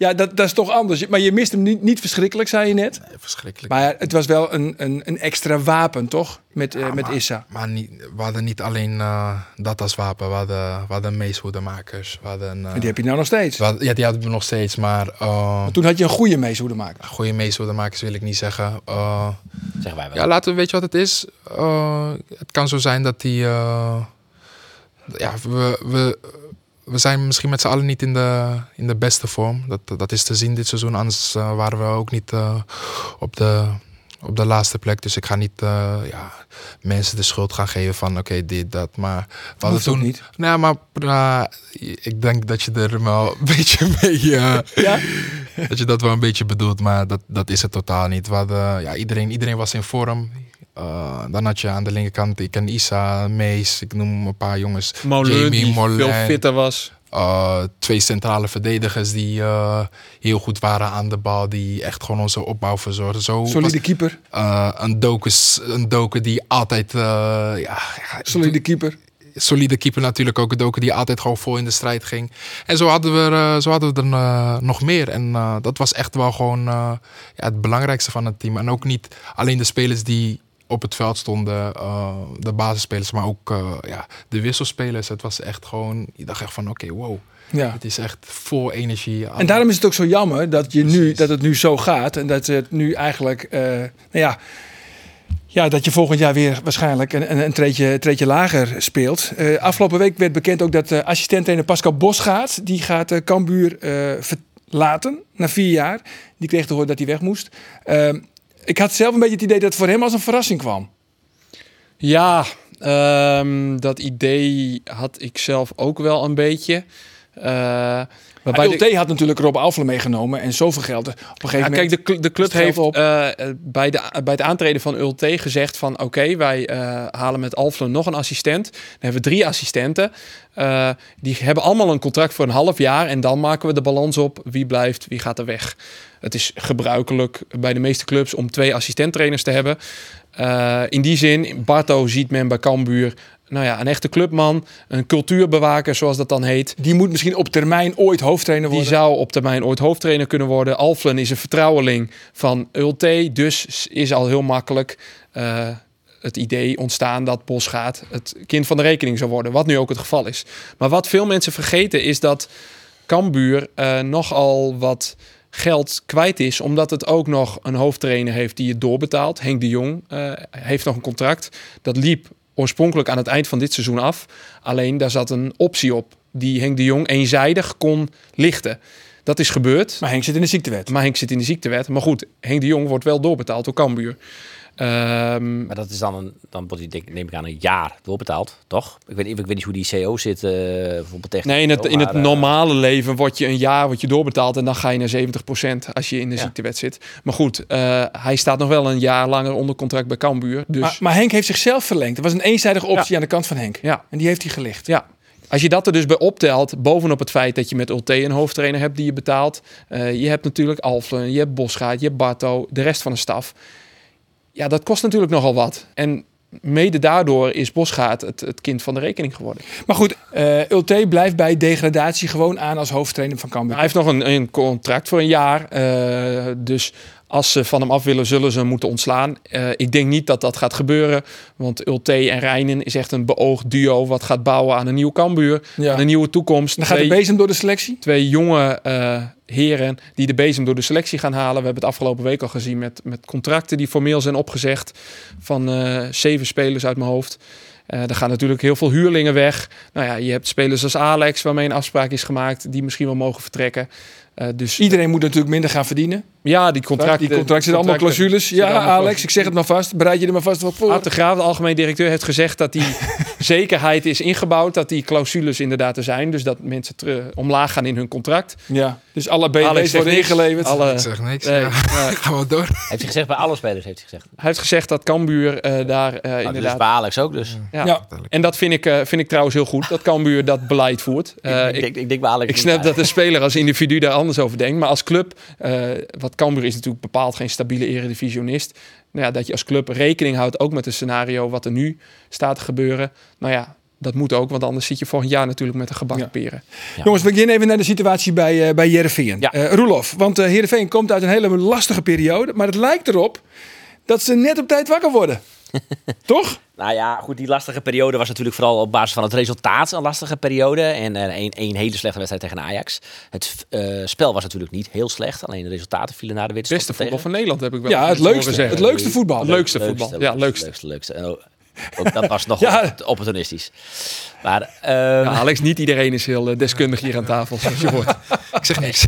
ja, dat, dat is toch anders. Maar je mist hem niet, niet verschrikkelijk, zei je net. Nee, verschrikkelijk. Maar het was wel een, een, een extra wapen, toch? Met, eh, met maar- Issa. Maar niet, we hadden niet alleen eh, dat als wapen. We hadden, we hadden meeshoedemakers. We hadden, eh, En die heb je nou nog steeds. hadden- ja, die hadden we nog steeds. Maar eh Toen had je een goede meeshoedemaker. goede meeshoedemakers wil ik niet zeggen. Eh, Zeggen wij wel. ja, laten we, weet je wat het is? Eh, het kan zo zijn dat die... eh, ja, we, we, we zijn misschien met z'n allen niet in de, in de beste vorm. Dat, dat is te zien dit seizoen. Anders eh, waren we ook niet eh, op, de, op de laatste plek. Dus ik ga niet eh, ja, mensen de schuld gaan geven van oké, dit, dat. Maar we hadden toen... niet. Nee, maar ik denk dat je er wel een beetje mee... Ja? dat je dat wel een beetje bedoelt, maar dat, dat is het totaal niet. We hadden, ja, iedereen, iedereen was in vorm. Eh, dan had je aan de linkerkant, ik ken Isa, Mees, ik noem een paar jongens. Molen, Jamie, die Molen. veel fitter was. Eh, twee centrale verdedigers die eh, heel goed waren aan de bal, die echt gewoon onze opbouw verzorgden. Zo was- Solide keeper. een, dokus, een doken die altijd, ja, Solide keeper. solide keeper natuurlijk ook. Een doken die altijd gewoon vol in de strijd ging. En zo hadden we er, zo hadden we er nog meer. En dat was echt wel gewoon ja, het belangrijkste van het team. En ook niet alleen de spelers die op het veld stonden, eh, de basisspelers, maar ook eh, ja, de wisselspelers. Het was echt gewoon, je dacht echt van oké, wow. Ja. Het is echt vol energie. En daarom is het ook zo jammer dat, je nu, dat het nu zo gaat. En dat het nu eigenlijk, eh, nou ja, ja, dat je volgend jaar weer waarschijnlijk een, een, een treedje, treedje lager speelt. Afgelopen week werd bekend ook dat uh, assistent-trainer Pascal Bosgaard, die gaat uh, Cambuur verlaten na vier jaar. Die kreeg te horen dat hij weg moest. Ik had zelf een beetje het idee dat het voor hem als een verrassing kwam. Ja, um, dat idee had ik zelf ook wel een beetje. Uh, LT de... had natuurlijk Rob Alfle meegenomen en zoveel geld. Op een gegeven ja, moment. Kijk, de, de club heeft uh, bij, de, bij het aantreden van ULT gezegd van oké, okay, wij uh, halen met Alfle nog een assistent. Dan hebben we drie assistenten. Die hebben allemaal een contract voor een half jaar en dan maken we de balans op wie blijft, wie gaat er weg. Het is gebruikelijk bij de meeste clubs om twee assistenttrainers te hebben. Uh, in die zin, Barto ziet men bij Cambuur nou ja, een echte clubman, een cultuurbewaker zoals dat dan heet. Die moet misschien op termijn ooit hoofdtrainer worden. Die zou op termijn ooit hoofdtrainer kunnen worden. Alflen is een vertrouweling van Ulte, dus is al heel makkelijk uh, het idee ontstaan dat Bosgaard het kind van de rekening zou worden. Wat nu ook het geval is. Maar wat veel mensen vergeten is dat Cambuur uh, nogal wat geld kwijt is, omdat het ook nog een hoofdtrainer heeft die het doorbetaalt. Henk de Jong uh, heeft nog een contract. Dat liep oorspronkelijk aan het eind van dit seizoen af. Alleen daar zat een optie op die Henk de Jong eenzijdig kon lichten. Dat is gebeurd. Maar Henk zit in de ziektewet. Maar Henk zit in de ziektewet. Maar goed, Henk de Jong wordt wel doorbetaald door Cambuur. Um, maar dat is dan, een, dan wordt die, neem ik aan, een jaar doorbetaald, toch? Ik weet, ik weet niet hoe die CO zit, uh, bijvoorbeeld tegen. Nee, in het, in het normale uh, leven word je een jaar word je doorbetaald en dan ga je naar 70% als je in de ja. ziektewet zit. Maar goed, uh, hij staat nog wel een jaar langer onder contract bij Cambuur. Dus... Maar, maar Henk heeft zichzelf verlengd. Er was een eenzijdige optie ja. aan de kant van Henk. Ja. En die heeft hij gelicht. Ja. Als je dat er dus bij optelt, bovenop het feit dat je met Ulte een hoofdtrainer hebt die je betaalt. Uh, je hebt natuurlijk Alflen, je hebt Bosgaard, je hebt Barto, de rest van de staf. Ja, dat kost natuurlijk nogal wat. En mede daardoor is Bosgaard het, het kind van de rekening geworden. Maar goed, uh, Ulte blijft bij degradatie gewoon aan als hoofdtrainer van Cambuur. Hij heeft nog een, een contract voor een jaar. Uh, dus als ze van hem af willen, zullen ze hem moeten ontslaan. Uh, ik denk niet dat dat gaat gebeuren. Want Ulte en Rijnen is echt een beoogd duo... wat gaat bouwen aan een nieuw Cambuur. Ja. Aan een nieuwe toekomst. Dan gaat twee, de bezem door de selectie? Twee jonge uh, heren die de bezem door de selectie gaan halen. We hebben het afgelopen week al gezien met, met contracten... die formeel zijn opgezegd van uh, zeven spelers uit mijn hoofd. Uh, er gaan natuurlijk heel veel huurlingen weg. Nou ja, je hebt spelers als Alex, waarmee een afspraak is gemaakt... die misschien wel mogen vertrekken. Uh, dus iedereen moet natuurlijk minder gaan verdienen. Ja, die contracten. Die contracten zijn allemaal clausules. Ja, allemaal Alex, clausules. ik zeg het maar vast. Bereid je er maar vast wat voor. Art de Graaf, de algemeen directeur, heeft gezegd dat die zekerheid is ingebouwd. Dat die clausules inderdaad er zijn. Dus dat mensen omlaag gaan in hun contract. Ja, dus alle BW's worden ingeleverd. Alle, ik zeg niks. Nee, ja. uh, gaan we door. Heeft hij gezegd bij alle spelers? Heeft hij gezegd. Hij heeft gezegd dat Cambuur uh, daar uh, nou, inderdaad... Dus bij Alex ook dus. Ja. ja. En dat vind ik, uh, vind ik trouwens heel goed. Dat Cambuur dat beleid voert. ik, ik, ik, ik denk bij Alex Ik snap dat de speler als individu daar anders over denkt. Maar als club, uh, wat Cambuur is natuurlijk bepaald geen stabiele eredivisionist. Nou ja, dat je als club rekening houdt ook met een scenario wat er nu staat te gebeuren. Nou ja, dat moet ook, want anders zit je volgend jaar natuurlijk met een gebakken Ja. peren. Jongens, we beginnen even naar de situatie bij, eh bij Heerenveen. Ja. Eh, Roelof, want eh Heerenveen komt uit een hele lastige periode. Maar het lijkt erop dat ze net op tijd wakker worden. Toch? Nou ja, goed, die lastige periode was natuurlijk vooral op basis van het resultaat een lastige periode. En eh, een, een hele slechte wedstrijd tegen Ajax. Het eh, spel was natuurlijk niet heel slecht, alleen de resultaten vielen naar de winterstop beste voetbal tegen. van Nederland heb ik wel. Ja, het leukste. Het leukste voetbal. Het leukste voetbal. Ja, leukste. leukste, leukste. Ook, dat was nog Ja. opportunistisch. Maar ehm, Ja, Alex, niet iedereen is heel eh, deskundig hier aan tafel, zoals je hoort. Ik zeg niks.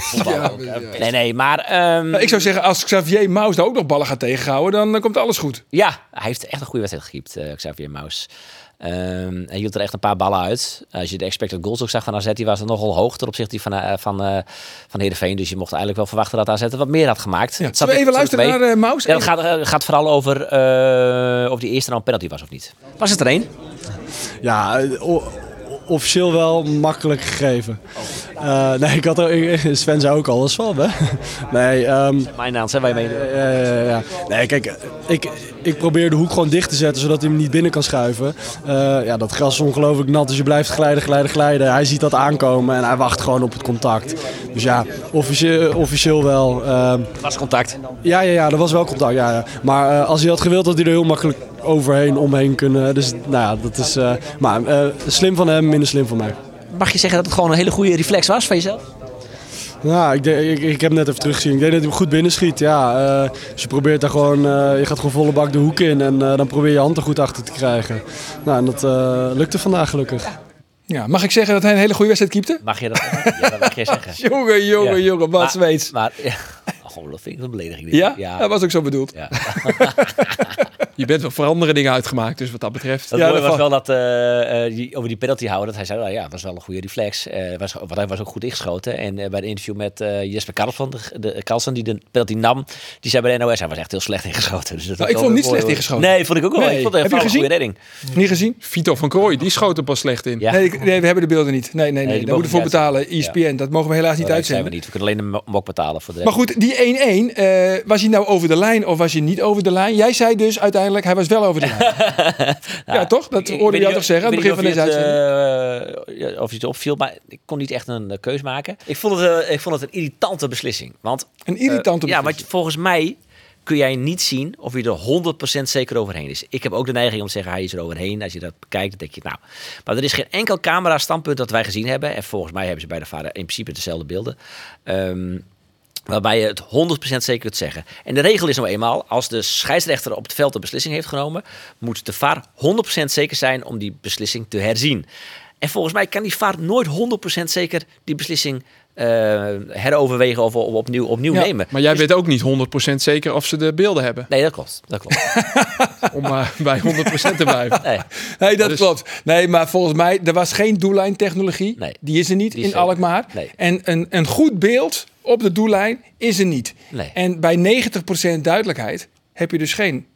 nee, nee, maar ehm, Nou, ik zou zeggen, als Xavier Maus daar ook nog ballen gaat tegenhouden, dan, komt alles goed. Ja, hij heeft echt een goede wedstrijd gekiept, eh Xavier Maus. Ehm hij hield er echt een paar ballen uit. Als je de expected goals ook zag van AZ, die was er nogal hoog ten opzichte van, eh van, eh van Heerenveen. Dus je mocht eigenlijk wel verwachten dat AZ er wat meer had gemaakt. Ja. Het zat we even er- er luisteren mee. naar eh, Maus? Ja, dat gaat, gaat vooral over eh, of die eerste nou een penalty was of niet. Was het er één? Ja, officieel wel makkelijk gegeven. Eh, nee, ik had er, Sven zei ook alles van, hè? Nee, ehm, Mijn naam, zijn wij mee. ja, ja, ja. nee kijk, ik, ik probeer de hoek gewoon dicht te zetten zodat hij hem niet binnen kan schuiven. Eh, ja, dat gras is ongelooflijk nat, dus je blijft glijden, glijden, glijden. Hij ziet dat aankomen en hij wacht gewoon op het contact. Dus ja, officieel, officieel wel. ehm, Was contact. ja, ja, ja, er was wel contact. Ja, ja. Maar eh, als hij had gewild, had hij er heel makkelijk overheen, omheen kunnen. Dus nou ja, dat is. maar slim van hem, minder slim van mij. Mag je zeggen dat het gewoon een hele goede reflex was van jezelf? Nou, ik, denk- ik, ik heb net even teruggezien. Ik denk dat hij hem goed binnenschiet. Ja, eh, dus je probeert daar gewoon, eh, je gaat gewoon volle bak de hoek in en eh, dan probeer je hand er goed achter te krijgen. Nou, en dat eh, lukte vandaag gelukkig. Ja, mag ik zeggen dat hij een hele goede wedstrijd keepte? Mag je dat? Ja, dat mag je zeggen. Jongen, jongen, Ja. jongen, wat Maar- zweets. Maar, ja. Oh, dat vind ik een belediging. dit. Ja? ja. Dat was ook zo bedoeld. Je bent wel voor andere dingen uitgemaakt, dus wat dat betreft. Het Ja, mooie dat was wel dat eh, eh, die, over die penalty houden, dat hij zei, nou ja, was wel een goede reflex. Eh, was, want hij was ook goed ingeschoten. En eh, bij de interview met eh, Jesper Karlsson, de, de Carlsen, die de penalty nam, die zei bij de NOS, hij was echt heel slecht ingeschoten. Dus dat Nou, ik vond hem niet mooi, slecht ingeschoten. Nee, vond ik ook wel. Nee. Ik vond het Heb je vooral een goede gezien? redding. Niet gezien? Vito van Krooi, die schoot er pas slecht in. Ja. Nee, ik- nee, we hebben de beelden niet. Nee, nee, nee. Daar moeten we voor betalen. ESPN, dat mogen we helaas niet Oh, dat zijn we uitzenden. niet. We kunnen alleen een mo- mok betalen voor de Maar goed, die 1-1, eh, was hij nou over de lijn of was hij niet over de lijn? Jij zei dus uiteindelijk, hij was wel over de lijn. ja, toch? Dat hoorde je toch zeggen aan het begin van deze of je uitzending? het, eh, ja, of je het opviel, maar ik kon niet echt een eh, keus maken. Ik vond het, eh, ik vond het een irritante beslissing. Want, Een irritante Ja, want volgens mij kun jij niet zien of je er 100% zeker overheen is. Ik heb ook de neiging om te zeggen, hij is er overheen. Als je dat bekijkt, dan denk je, nou... Maar er is geen enkel camera-standpunt dat wij gezien hebben. En volgens mij hebben ze bij de vader in principe dezelfde beelden. Ehm, Waarbij je het 100% zeker kunt zeggen. En de regel is nou eenmaal, als de scheidsrechter op het veld een beslissing heeft genomen, moet de VAR 100% zeker zijn om die beslissing te herzien. En volgens mij kan die VAR nooit 100% zeker die beslissing eh, heroverwegen of, of opnieuw, opnieuw Ja, nemen. Maar jij weet ook niet 100% zeker of ze de beelden hebben. Nee, dat klopt. Dat klopt. Om eh, bij 100% te blijven. Nee. Nee, dat Dus- klopt. Nee, maar volgens mij, er was geen doellijntechnologie. Nee. Die is er niet Die in Alkmaar. Nee. En een, een goed beeld op de doellijn is er niet. Nee. En bij 90% duidelijkheid heb je dus geen 100% Nee.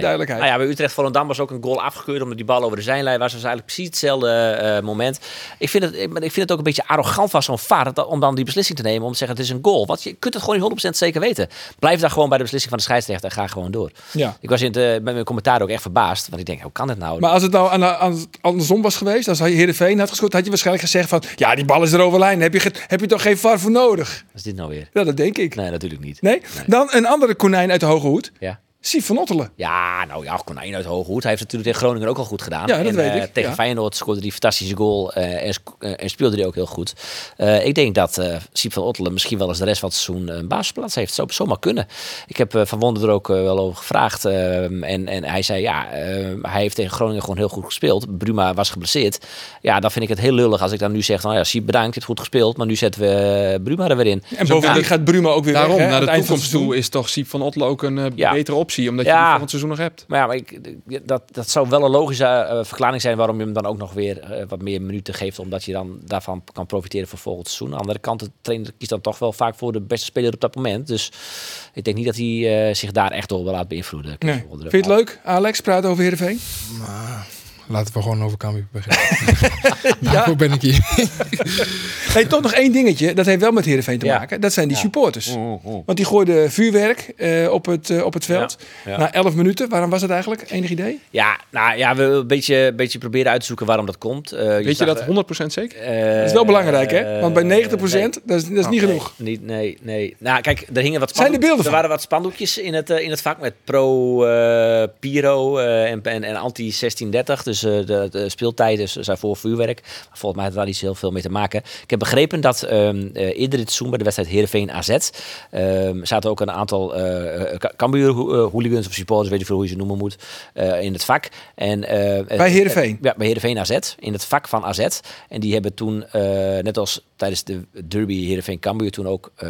Duidelijkheid. Nou ja, bij Utrecht Volendam was ook een goal afgekeurd omdat die bal over de zijlijn was. Dat was eigenlijk precies hetzelfde eh, moment. Ik vind, het, ik, vind het ook een beetje arrogant van zo'n VAR dat- om dan die beslissing te nemen om te zeggen het is een goal. Want je kunt het gewoon niet 100% zeker weten. Blijf daar gewoon bij de beslissing van de scheidsrechter en ga gewoon door. Ja. Ik was in het, eh, met mijn commentaar ook echt verbaasd. Want ik denk, hoe kan dit nou? Maar als het nou aan, aan, andersom was geweest, als hij Heerenveen had gescoord, had je waarschijnlijk gezegd van, ja, die bal is er over lijn. Heb je, heb je toch geen VAR voor nodig? Wat is dit nou weer? Ja, dat denk ik. Nee, natuurlijk niet. Nee? Dan een andere konijn uit de hoge hoed. Ja. Sief van Ottelen. Ja, nou ja, konijn uit hoge hoed. Hij heeft het natuurlijk tegen Groningen ook al goed gedaan. Ja, dat en, weet eh, ik, Tegen ja. Feyenoord scoorde hij een fantastische goal eh, en, eh, en speelde hij ook heel goed. Eh, ik denk dat eh Siep van Ottelen misschien wel eens de rest van het seizoen een basisplaats heeft. Zo, zomaar kunnen. Ik heb eh, Van Wonder er ook wel over gevraagd. en, en hij zei, ja, eh, hij heeft tegen Groningen gewoon heel goed gespeeld. Bruma was geblesseerd. Ja, dan vind ik het heel lullig als ik dan nu zeg, nou ja, Siep bedankt, je hebt goed gespeeld. Maar nu zetten we Bruma er weer in. En bovendien gaat Bruma ook weer Daarom, weg. hè, naar de toekomst toe is toch Siep van Otlo ook een Ja. betere optie. Omdat je Ja. die volgend seizoen nog hebt. Maar ja, maar ik, dat, dat zou wel een logische eh, verklaring zijn waarom je hem dan ook nog weer eh, wat meer minuten geeft. Omdat je dan daarvan kan profiteren voor volgend seizoen. Aan de andere kant, de trainer kiest dan toch wel vaak voor de beste speler op dat moment. Dus ik denk niet dat hij eh, zich daar echt door wil laten beïnvloeden. Nee. Vind je het leuk, Alex, praten over Heerenveen? Laten we gewoon over Cambuur beginnen. Daarvoor ben ik hier. Hey, toch nog één dingetje. Dat heeft wel met Heerenveen te Ja. maken. Dat zijn die Ja. supporters. Oeh, oeh. Want die gooiden vuurwerk eh, op, het, eh, op het veld. Ja, ja. Na 11 minuten. Waarom was het eigenlijk? Enig idee? Ja, nou ja, we een beetje, een beetje proberen uit te zoeken waarom dat komt. Eh, Weet je zag, dat eh, 100% zeker? Dat is wel belangrijk, hè? Want bij 90% nee. dat is, dat is niet genoeg. Niet, nee, nee. Nou, kijk, er hingen wat Zijn er beelden Er waren wat spandoekjes in het, in het vak met pro, Piro en, en, en anti-1630. Dus eh, de, de speeltijden zijn voor vuurwerk. Maar volgens mij had daar niet heel veel mee te maken. Ik heb begrepen dat eh, eerder dit seizoen bij de wedstrijd Heerenveen AZ... ehm, zaten ook een aantal eh Cambuur ho- eh, hooligans of supporters, weet je veel hoe je ze noemen moet, eh, in het vak. En, eh, Bij Heerenveen? ja, bij Heerenveen AZ, in het vak van AZ. En die hebben toen, eh, net als tijdens de derby Heerenveen Cambuur, toen ook eh,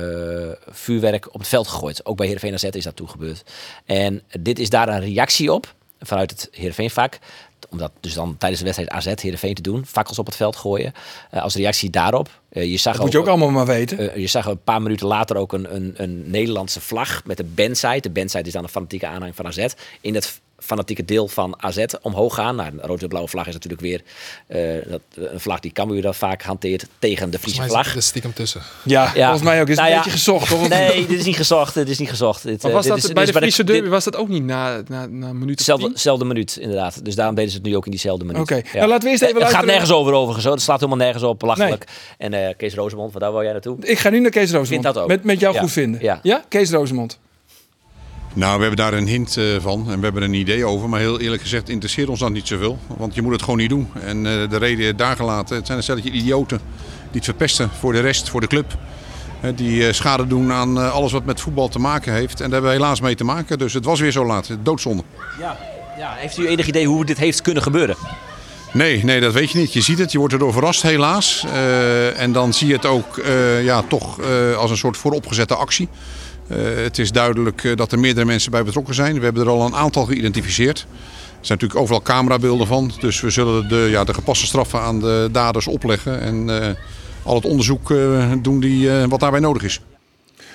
vuurwerk op het veld gegooid. Ook bij Heerenveen AZ is dat toen gebeurd. En dit is daar een reactie op, vanuit het Heerenveen vak. Om dat dus dan tijdens de wedstrijd AZ Heerenveen te doen. Fakkels op het veld gooien. Eh, als reactie daarop. eh, je zag Dat moet je ook allemaal maar weten. eh, je zag een paar minuten later ook een, een, een Nederlandse vlag met de bandside. De bandside is dan een fanatieke aanhang van AZ. In het fanatieke deel van AZ omhoog gaan. Nou, een rood-blauwe vlag is natuurlijk weer eh, dat, een vlag die Cambuur dan vaak hanteert tegen de Friese Volgens mij vlag. zit er stiekem tussen. Ja, Ja. volgens mij ook. Is Nou een ja. beetje gezocht, toch? Nee, dit is niet gezocht. Dit is niet gezocht. Dit, Maar eh, was dit dat is- bij de Friese dit- derby was dat ook niet na, na, na een minuut Zelfde, minuut, inderdaad. Dus daarom deden ze het nu ook in diezelfde minuut. Oké. Nou, laten we eerst even Het gaat nergens over overigens. Hoor. Het slaat helemaal nergens op. Belachelijk. En eh, Kees Rosemond, waar daar wil jij naartoe? Ik ga nu naar Kees Rosemond. Vind dat ook. Met, met jou Ja. goed vinden. Ja. Kees Rosemond. Nou, we hebben daar een hint eh, van en we hebben een idee over. Maar heel eerlijk gezegd interesseert ons dat niet zoveel. Want je moet het gewoon niet doen. En eh, de reden daar gelaten, het zijn een stelletje idioten die het verpesten voor de rest, voor de club. Die eh, schade doen aan alles wat met voetbal te maken heeft. En daar hebben we helaas mee te maken. Dus het was weer zo laat. Doodzonde. Ja. ja. Heeft u enig idee hoe dit heeft kunnen gebeuren? Nee, nee, dat weet je niet. Je ziet het, je wordt erdoor verrast helaas. En dan zie je het ook ja, toch als een soort vooropgezette actie. Eh, het is duidelijk eh, dat er meerdere mensen bij betrokken zijn. We hebben er al een aantal geïdentificeerd. Er zijn natuurlijk overal camerabeelden van. Dus we zullen de, ja, de gepaste straffen aan de daders opleggen. En eh, al het onderzoek doen die, wat daarbij nodig is.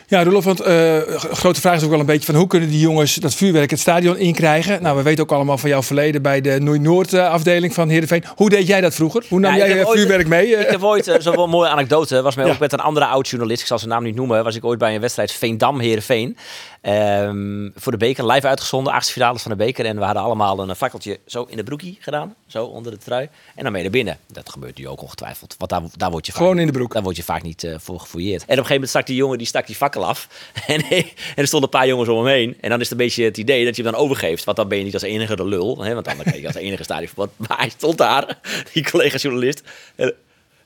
Ja, Roelof, want eh, grote vraag is ook wel een beetje van hoe kunnen die jongens dat vuurwerk het stadion inkrijgen? Nou, we weten ook allemaal van jouw verleden bij de Noord-Noord eh, afdeling van Heerenveen. Hoe deed jij dat vroeger? Hoe nam Ja, jij heb eh, ooit- vuurwerk mee? Ik heb ooit, zo'n mooie anekdote, was mij Ja. ook met een andere oud-journalist, ik zal zijn naam niet noemen, was ik ooit bij een wedstrijd Veendam-Heerenveen. Ehm, voor de beker, live uitgezonden, achtste finales van de beker. En we hadden allemaal een fakkeltje zo in de broekie gedaan, zo onder de trui. En dan mee naar binnen. Dat gebeurt nu ook ongetwijfeld, want daar, daar word je vaak, Gewoon in de broek. daar word je vaak niet eh, voor gefouilleerd. En op een gegeven moment stak die jongen, die stak die fakkel af. En, en er stonden een paar jongens om hem heen. En dan is het een beetje het idee dat je hem dan overgeeft. Want dan ben je niet als enige de lul. Hè? Want dan krijg je als enige stadionverbod. Maar hij stond daar, die collega-journalist. En,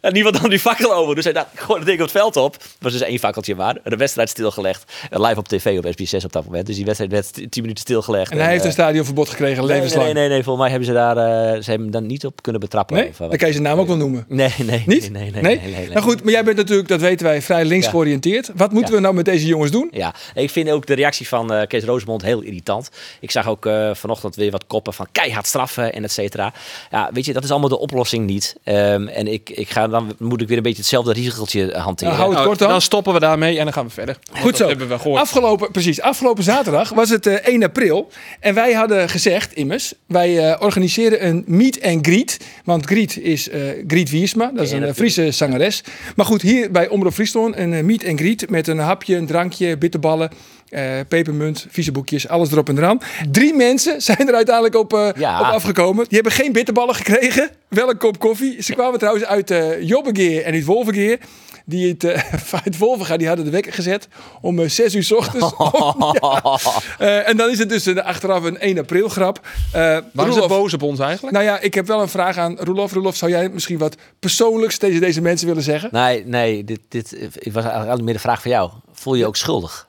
en niemand nam die fakkel over. Dus hij dacht, gooi dat ding op het veld op. Het was dus één fakkeltje maar. De wedstrijd stilgelegd. Eh, Live op tv op SBS op dat moment. Dus die wedstrijd werd 10 minuten stilgelegd. En hij heeft eh, een stadionverbod gekregen, nee, levenslang. Nee, nee, nee, volgens mij hebben ze daar eh, ze hebben hem dan niet op kunnen betrappen. Nee? Of, eh, Dan wat. kan je zijn naam ook wel noemen. Nee, nee, Niet? nee, nee, nee. Nou goed, maar jij bent natuurlijk, dat weten wij, vrij links Ja. georiënteerd. Wat moeten Ja. we nou met deze jongens doen? Ja, ik vind ook de reactie van eh, Kees Rosemond heel irritant. Ik zag ook eh, vanochtend weer wat koppen van keihard straffen en et cetera. Ja, weet je, dat is allemaal de oplossing niet. Ehm, en ik, ik ga, dan moet ik weer een beetje hetzelfde riegeltje hanteren. Nou, hou het Nou, kort dan. dan stoppen we daarmee en dan gaan we verder. Goed Dat zo. hebben we gehoord. Afgelopen, precies, afgelopen zaterdag was het eh, 1 april. En wij hadden gezegd, immers, wij eh, organiseren een meet and greet. Want Griet is eh Griet Wiersma, dat is een eh. Friese zangeres. Maar goed, hier bij Omroep Friesland een eh, meet and greet met een hapje, een drankje, bitterballen. Eh, pepermunt, vieze alles erop en eraan. Drie mensen zijn er uiteindelijk op, eh, Ja. op afgekomen. Die hebben geen bitterballen gekregen, wel een kop koffie. Ze kwamen trouwens uit eh Jobbegeer en uit Wolvengeer. Die het, eh uit Wolvenga, die hadden de wekker gezet om eh, 6 uur 's ochtends. Ja. Eh, en dan is het dus een, achteraf een 1 april grap. Eh Waren ze boos op ons eigenlijk? nou ja, ik heb wel een vraag aan Roelof. Roelof, zou jij misschien wat persoonlijks tegen deze mensen willen zeggen? Nee, nee, dit, dit ik was eigenlijk meer de vraag voor jou. Voel je je ook schuldig?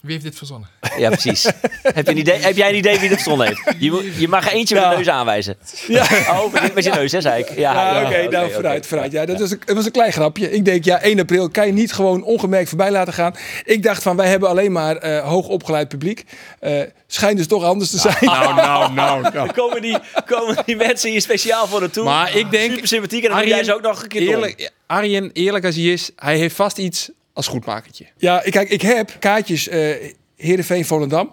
Wie heeft dit verzonnen? Ja, precies. heb, je een idee, heb jij een idee wie dit verzonnen heeft? Je, je mag er eentje met de neus aanwijzen. Ja. Oh, met, je neus, hè, zei ik. Ja, Ja, oké, nou oké, vooruit, vooruit. Ja, dat was, een, dat was een klein grapje. Ik denk, ja, 1 april kan je niet gewoon ongemerkt voorbij laten gaan. Ik dacht van, wij hebben alleen maar eh hoog opgeleid publiek. Eh schijnt dus toch anders te zijn. Nou, nou, nou. nou. Dan komen die, komen die mensen hier speciaal voor naartoe. Maar ik denk... Super sympathiek. En dan jij ze ook nog een keer eerlijk, Arjen, eerlijk als hij is, hij heeft vast iets als goedmakertje. Ja, ik- kijk, ik heb kaartjes eh Heerenveen Volendam.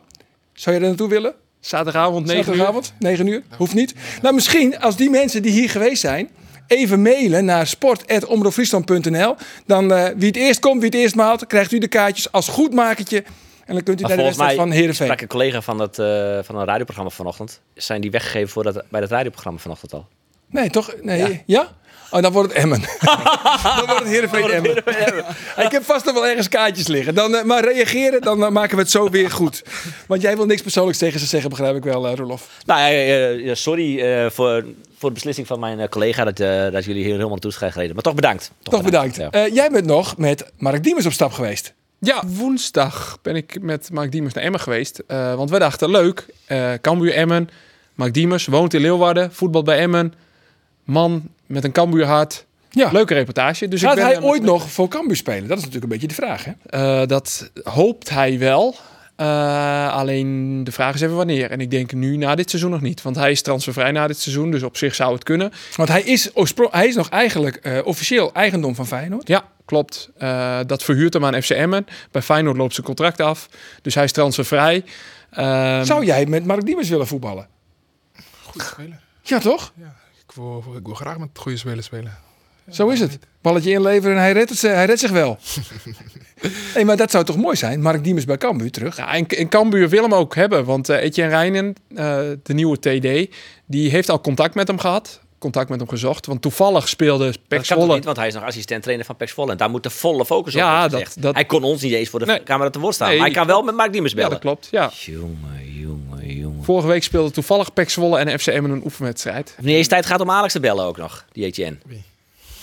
Zou je daar naartoe willen? Zaterdagavond, 9 uur. Zaterdagavond, 9 uur. Hoeft niet. Nou, misschien als die mensen die hier geweest zijn... even mailen naar sport.omroepfriesland.nl. Dan eh, wie het eerst komt, wie het eerst maalt... krijgt u de kaartjes als goedmakertje. En dan kunt u Maar naar de wedstrijd mij van Heerenveen. sprak een collega van, het, eh, van een radioprogramma vanochtend. Zijn die weggegeven voor dat, bij dat radioprogramma vanochtend al? Nee, toch? Nee. Ja? Oh, dan wordt het Emmen. dan wordt het Heerenveen Emmen. Ik heb vast nog wel ergens kaartjes liggen. Dan, eh, maar reageren, dan eh, maken we het zo weer goed. Want jij wil niks persoonlijks tegen ze zeggen, begrijp ik wel, eh, Rolof. Nou ja, ja, sorry eh, voor, voor de beslissing van mijn collega dat, eh, dat jullie hier helemaal naartoe zijn gereden. Maar toch bedankt. Toch bedankt. Eh, jij bent nog met Mark Diemers op stap geweest. Ja, woensdag ben ik met Mark Diemers naar Emmen geweest. Eh, want we dachten, leuk, eh Cambuur Emmen. Mark Diemers woont in Leeuwarden, voetbal bij Emmen. Man met een Cambuur hart. Ja. Leuke reportage. Dus Gaat ik ben hij ooit nog voor Cambuur spelen? Dat is natuurlijk een beetje de vraag, hè? Eh, dat hoopt hij wel. Eh, alleen de vraag is even wanneer. En ik denk nu na dit seizoen nog niet. Want hij is transfervrij na dit seizoen. Dus op zich zou het kunnen. Want hij is, hij is nog eigenlijk eh, officieel eigendom van Feyenoord. Ja, klopt. Eh, dat verhuurt hem aan FC Emmen. Bij Feyenoord loopt zijn contract af. Dus hij is transfervrij. Ehm, Zou jij met Mark Diemers willen voetballen? Goed spelen. Ja, toch? Ik wil, ik wil graag met goede spelers spelen. Zo is het. Balletje inleveren en hij redt, het, hij redt zich wel. hey, maar dat zou toch mooi zijn? Mark Diemers bij Cambuur terug. Ja, en, en Cambuur wil hem ook hebben. Want eh Etienne Reinen, eh, de nieuwe TD, die heeft al contact met hem gehad. Contact met hem gezocht. Want toevallig speelde Dat Pek kan toch Zwolle... niet, want hij is nog assistent-trainer van PEC Zwolle. En daar moet de volle focus op Ja, dat- Hij kon ons niet eens voor de Nee. camera te woord staan. Nee, maar hij kan wel met Mark Diemers Ja, bellen. dat klopt. Ja. Jongen. Vorige week speelde toevallig Pek Zwolle en FC Emmen een oefenwedstrijd. Niet eens tijd gaat om Alex te bellen ook nog, die Etienne.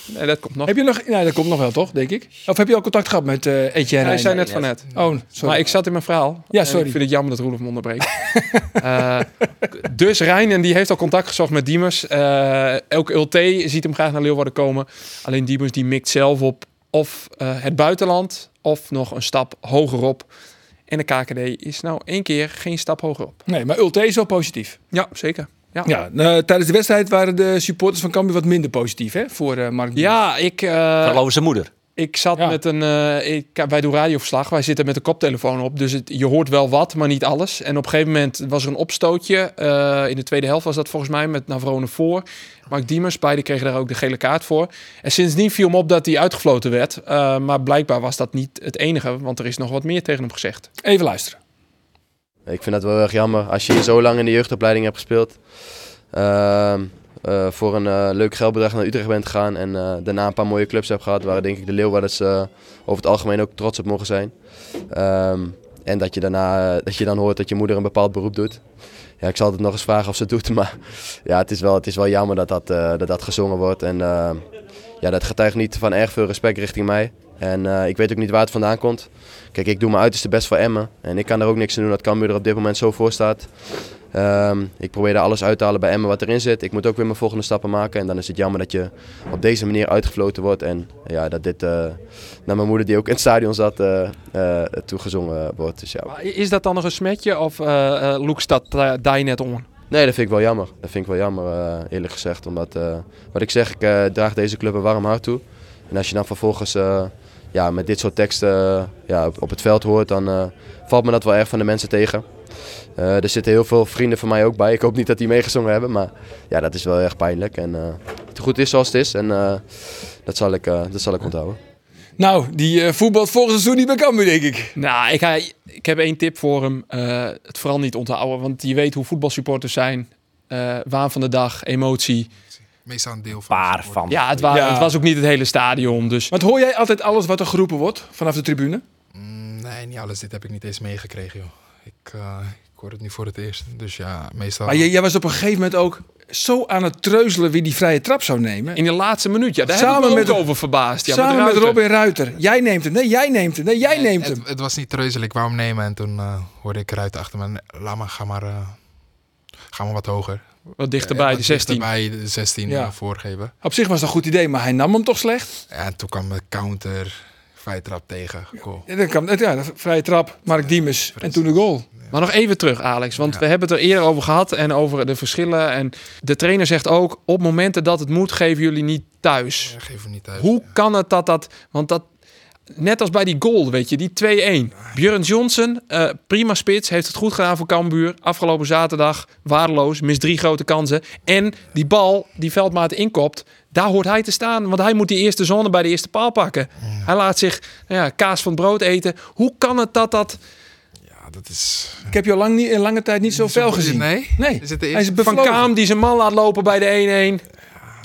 Nee, dat komt nog. Heb je nog... Nee, dat komt nog wel, toch? Denk ik. Of heb je al contact gehad met eh Etienne? Hij zei net van net. Oh, sorry. Maar ik zat in mijn verhaal. Ja, En sorry. Ik vind het jammer dat Roelof me onderbreekt. Eh, dus Reinen die heeft al contact gezocht met Diemers. Eh elke Ulte ziet hem graag naar Leeuwarden komen. Alleen Diemers die mikt zelf op of eh, het buitenland of nog een stap hogerop. En de KKD is nou één keer geen stap hogerop. Nee, maar Ulte is wel positief. Ja, zeker. Ja, Ja, eh, tijdens de wedstrijd waren de supporters van Cambuur wat minder positief, hè? Voor eh Mark ja ik... eh, Vooral over zijn moeder. Ik zat Ja. met een. eh, ik, wij doen radioverslag. Wij zitten met een koptelefoon op. Dus het, je hoort wel wat, maar niet alles. En op een gegeven moment was er een opstootje. eh, in de tweede helft was dat volgens mij met Navrone voor. Mark Diemers, beide kregen daar ook de gele kaart voor. En sindsdien viel me op dat hij uitgefloten werd. Eh, maar blijkbaar was dat niet het enige, want er is nog wat meer tegen hem gezegd. Even luisteren. Ik vind dat wel erg jammer. Als je hier zo lang in de jeugdopleiding hebt gespeeld. Eh, voor een eh, leuk geldbedrag naar Utrecht bent gegaan. En eh, daarna een paar mooie clubs hebt gehad. Waar denk ik de Leeuwarders over het algemeen ook trots op mogen zijn. Ehm, en dat je daarna dat je dan hoort dat je moeder een bepaald beroep doet. Ja, ik zal het nog eens vragen of ze het doet. Maar ja, het is wel, het is wel jammer dat dat, dat, dat gezongen wordt. En ja, dat getuigt niet van erg veel respect richting mij. En eh, ik weet ook niet waar het vandaan komt. Kijk, ik doe mijn uiterste best voor Emmen. En ik kan er ook niks aan doen dat Cambuur er op dit moment zo voor staat. Ehm, ik probeer er alles uit te halen bij Emmen wat erin zit. Ik moet ook weer mijn volgende stappen maken. En dan is het jammer dat je op deze manier uitgefloten wordt. En ja, dat dit eh, naar mijn moeder die ook in het stadion zat eh, toegezongen wordt. Dus ja. Is dat dan nog een smetje of uh, loekt dat daar net om? Nee, dat vind ik wel jammer. Dat vind ik wel jammer, eerlijk gezegd. Omdat, wat ik zeg, ik draag deze club een warm hart toe. En als je dan vervolgens uh, ja, met dit soort teksten ja, op, op het veld hoort, dan uh, valt me dat wel erg van de mensen tegen. Uh, er zitten heel veel vrienden van mij ook bij. Ik hoop niet dat die meegezongen hebben, maar ja, dat is wel erg pijnlijk. En uh, het goed is zoals het is en uh, dat, zal ik, uh, dat zal ik onthouden. Nou, die uh, voetbalt volgens seizoen niet bij Cambuur, denk ik. Nou, ik, ik heb één tip voor hem. Uh, het vooral niet onthouden, want je weet hoe voetbalsupporters zijn. Uh, waan van de dag, emotie. Meestal een deel van. Paar van. Ja het, wa- Ja. het was ook niet het hele stadion. Dus Want hoor jij altijd alles wat er geroepen wordt vanaf de tribune? Mm, nee, niet alles. Dit heb ik niet eens meegekregen, joh. Ik, uh, ik hoor het nu voor het eerst. Dus ja, meestal... Maar jij, jij was op een gegeven moment ook zo aan het treuzelen wie die vrije trap zou nemen. in de laatste minuut, ja, daar Samen heb ik me met- ook over verbaasd. Ja, Samen met, Ruiter. Robin Ruiter. Jij neemt hem. Nee, jij neemt hem. Nee, jij neemt hem. het, het was niet treuzelig. Ik wou hem nemen en toen uh, hoorde ik eruit achter me. Laat maar, ga maar, uh, ga maar wat hoger. Wat dichterbij, Eh, de 16. Bij de 16 Ja. ja. voorgeven. Op zich was dat een goed idee, maar hij nam hem toch slecht? Ja, en toen kwam de counter, vrije trap tegen. Goal. Ja, dat kan, ja, vrije trap, Mark Diemers. En toen de goal. Maar nog even terug, Alex. Want we hebben het er eerder over gehad en over de verschillen. En de trainer zegt ook, op momenten dat het moet, geven jullie niet thuis. Hem niet thuis. Hoe kan het dat dat... Want dat, net als bij die goal, weet je, die 2-1. Björn Johnson, eh, prima spits, heeft het goed gedaan voor Cambuur. Afgelopen zaterdag, waardeloos, mist drie grote kansen. En die bal die Veldmaat inkopt, daar hoort hij te staan. Want hij moet die eerste zone bij de eerste paal pakken. Hij laat zich nou ja, kaas van brood eten. Hoe kan het dat dat... Ja, dat is... Ik heb je al lang niet, in lange tijd niet zo fel gezien. Nee? Nee. Is het de Hij is van Kaam die zijn man laat lopen bij de 1-1.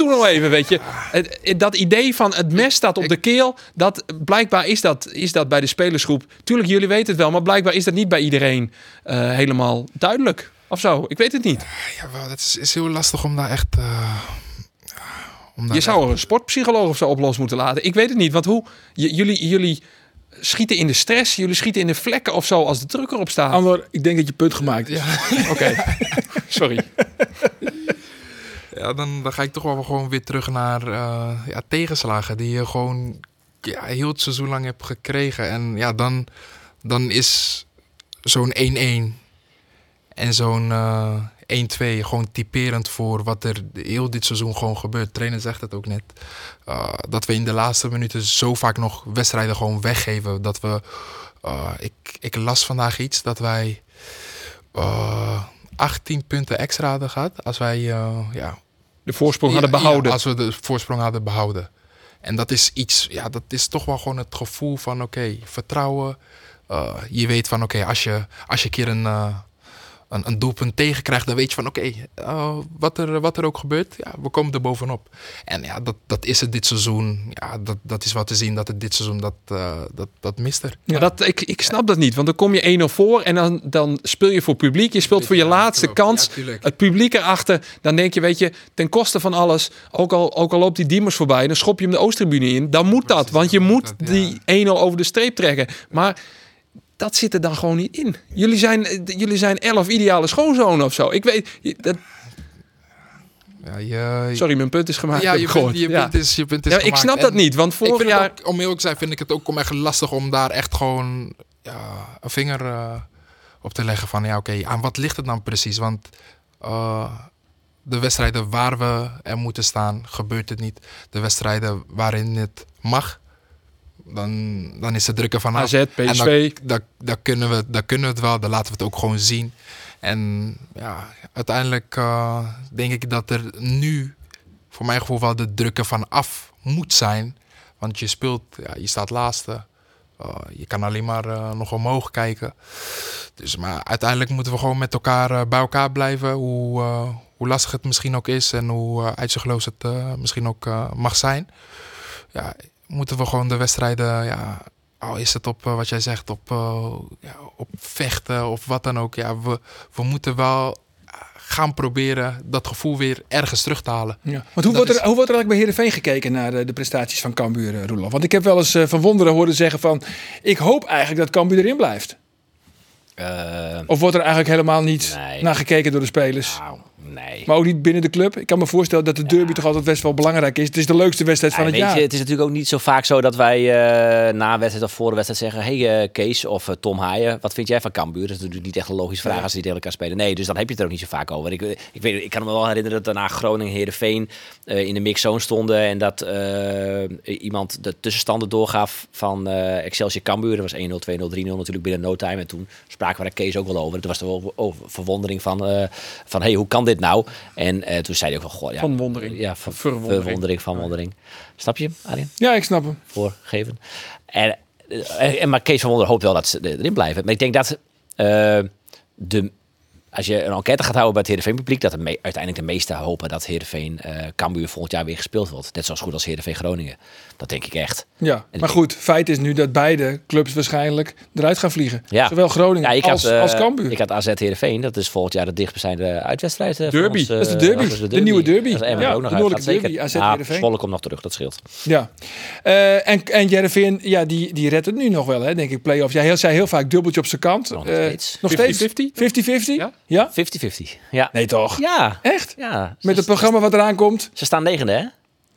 Doe nog even, weet je. Het- het- dat idee van het mes staat op de keel, dat, blijkbaar is dat, is dat bij de spelersgroep. Tuurlijk, jullie weten het wel, maar blijkbaar is dat niet bij iedereen eh, helemaal duidelijk. Of zo, ik weet het niet. Ja, wel, het is, is heel lastig om daar echt... eh, om daar Je zou er een sportpsycholoog of zo oplos moeten laten. Ik weet het niet, want hoe... j- jullie, jullie schieten in de stress, jullie schieten in de vlekken of zo als de druk erop staat. Andor, ik denk dat je punt gemaakt is. Oké, sorry. Ja, dan, dan ga ik toch wel gewoon weer terug naar eh, ja, tegenslagen die je gewoon ja, heel het seizoen lang hebt gekregen. En ja, dan, dan is zo'n 1-1 en zo'n eh 1-2 gewoon typerend voor wat er heel dit seizoen gewoon gebeurt. Trainer zegt het ook net. eh, dat we in de laatste minuten zo vaak nog wedstrijden gewoon weggeven. Dat we, eh, ik, ik las vandaag iets dat wij eh 18 punten extra hadden gehad. Als wij eh, ja, De voorsprong hadden ja, behouden. als we de voorsprong hadden behouden. En dat is iets, ja, dat is toch wel gewoon het gevoel van oké, vertrouwen. Uh, je weet van oké, als, je, als je een keer een, uh, een, een doelpunt tegenkrijgt, dan weet je van oké, uh, wat, er, wat er ook gebeurt, ja, we komen er bovenop. En ja, dat, dat is het dit seizoen. Ja, dat, dat is wat te zien dat het dit seizoen, dat, uh, dat, dat mist er. Ja, dat, ik, ik snap dat niet, want dan kom je 1-0 voor en dan, dan speel je voor publiek. Je speelt voor je laatste kans. Ja, het publiek erachter, dan denk je, weet je, ten koste van alles, ook al, ook al loopt die Diemers voorbij, dan schop je hem de Oosttribune in. Dan moet dat, want je moet die 1-0 over de streep trekken. Maar dat zit er dan gewoon niet in. Jullie zijn, jullie zijn elf ideale schoonzonen of zo. Ik weet, dat, ja, je, Sorry, mijn punt is gemaakt. Ja, je, punt, je Ja. punt is, je punt is Ja, ik gemaakt. snap En dat niet, want vorig jaar... ook, om eerlijk te zijn, vind ik het ook om echt lastig om daar echt gewoon ja, een vinger eh, op te leggen van ja, oké, aan wat ligt het dan precies? Want eh, de wedstrijden waar we er moeten staan, gebeurt het niet. De wedstrijden waarin het mag, dan, dan is het drukken vanaf. AZ, En PSV. dan, dan, dan, kunnen we, dan kunnen we het wel, dan laten we het ook gewoon zien. En ja, uiteindelijk eh, denk ik dat er nu voor mijn gevoel wel de drukken van af moet zijn. Want je speelt, ja, je staat laatste. Uh, je kan alleen maar uh, nog omhoog kijken. Dus, maar uiteindelijk moeten we gewoon met elkaar uh, bij elkaar blijven. Hoe, hoe lastig het misschien ook is en hoe uitzichtloos het misschien ook mag zijn. Ja, moeten we gewoon de wedstrijden, ja, al is het op uh, wat jij zegt, op, uh, ja, op vechten of wat dan ook. Ja, we, we moeten wel gaan proberen dat gevoel weer ergens terug te halen. Ja. Want hoe wordt, er, hoe wordt er eigenlijk bij Heerenveen gekeken naar de, de prestaties van Cambuur, Roelof? Want ik heb wel eens uh, van Wonderen horen zeggen van... ik hoop eigenlijk dat Cambuur erin blijft. Uh, of wordt er eigenlijk helemaal niet nee. naar gekeken door de spelers? Nou, nee. Maar ook niet binnen de club? Ik kan me voorstellen dat de derby ja. toch altijd best wel belangrijk is. Het is de leukste wedstrijd van het weet jaar. Je, het is natuurlijk ook niet zo vaak zo dat wij uh, na een wedstrijd of voor de wedstrijd zeggen... hey, uh, Kees of uh, Tom Haaien, wat vind jij van Cambuur? Dat is natuurlijk niet echt een logische vraag als die tegen elkaar spelen. Nee, dus dan heb je het er ook niet zo vaak over. Ik, ik, weet, ik kan me wel herinneren dat daarna Groningen Heerenveen in de mixzone stonden... en dat iemand de tussenstanden doorgaf van Excelsior Cambuur. Dat was 1-0, 2-0, 3-0 natuurlijk binnen no time. En toen spraken we daar Kees ook wel over. Het was er wel over verwondering van, van hey, hoe kan dit nou? En uh, toen zei hij ook wel, goh, ja, van wondering. Ja, van verwondering. verwondering van wondering. Snap je, Arjen? Ja, ik snap hem. Voorgeven. En, en, maar Kees van Wonderen hoopt wel dat ze erin blijven. Maar ik denk dat uh, de, als je een enquête gaat houden bij het Heerenveen publiek, dat uiteindelijk de meesten hopen dat Heerenveen uh, Cambuur volgend jaar weer gespeeld wordt. Net zoals goed als Heerenveen Groningen. Dat denk ik echt. Ja, en maar goed, feit is nu dat beide clubs waarschijnlijk eruit gaan vliegen. Ja. Zowel Groningen ja, als, had, uh, als Cambuur. Ik had AZ Heerenveen, dat is volgend jaar de dichtstbijzijnde uitwedstrijd. Uh, derby, ons, dat is de derby. Dat is de, derby. de, nieuwe derby. Dat is ja, ook nog de noordelijke derby, AZ ja, Heerenveen. Zwolle komt nog terug, dat scheelt. Ja, uh, en, en Heerenveen, ja, die, die redt het nu nog wel, hè, denk ik, play-offs. Jij zei heel vaak dubbeltje op zijn kant. Nog steeds. Nog steeds? 50-50? Ja? ja? 50-50, ja. Nee, toch? Ja. Echt? Ja. Met het programma wat eraan komt? Ze staan negende, hè?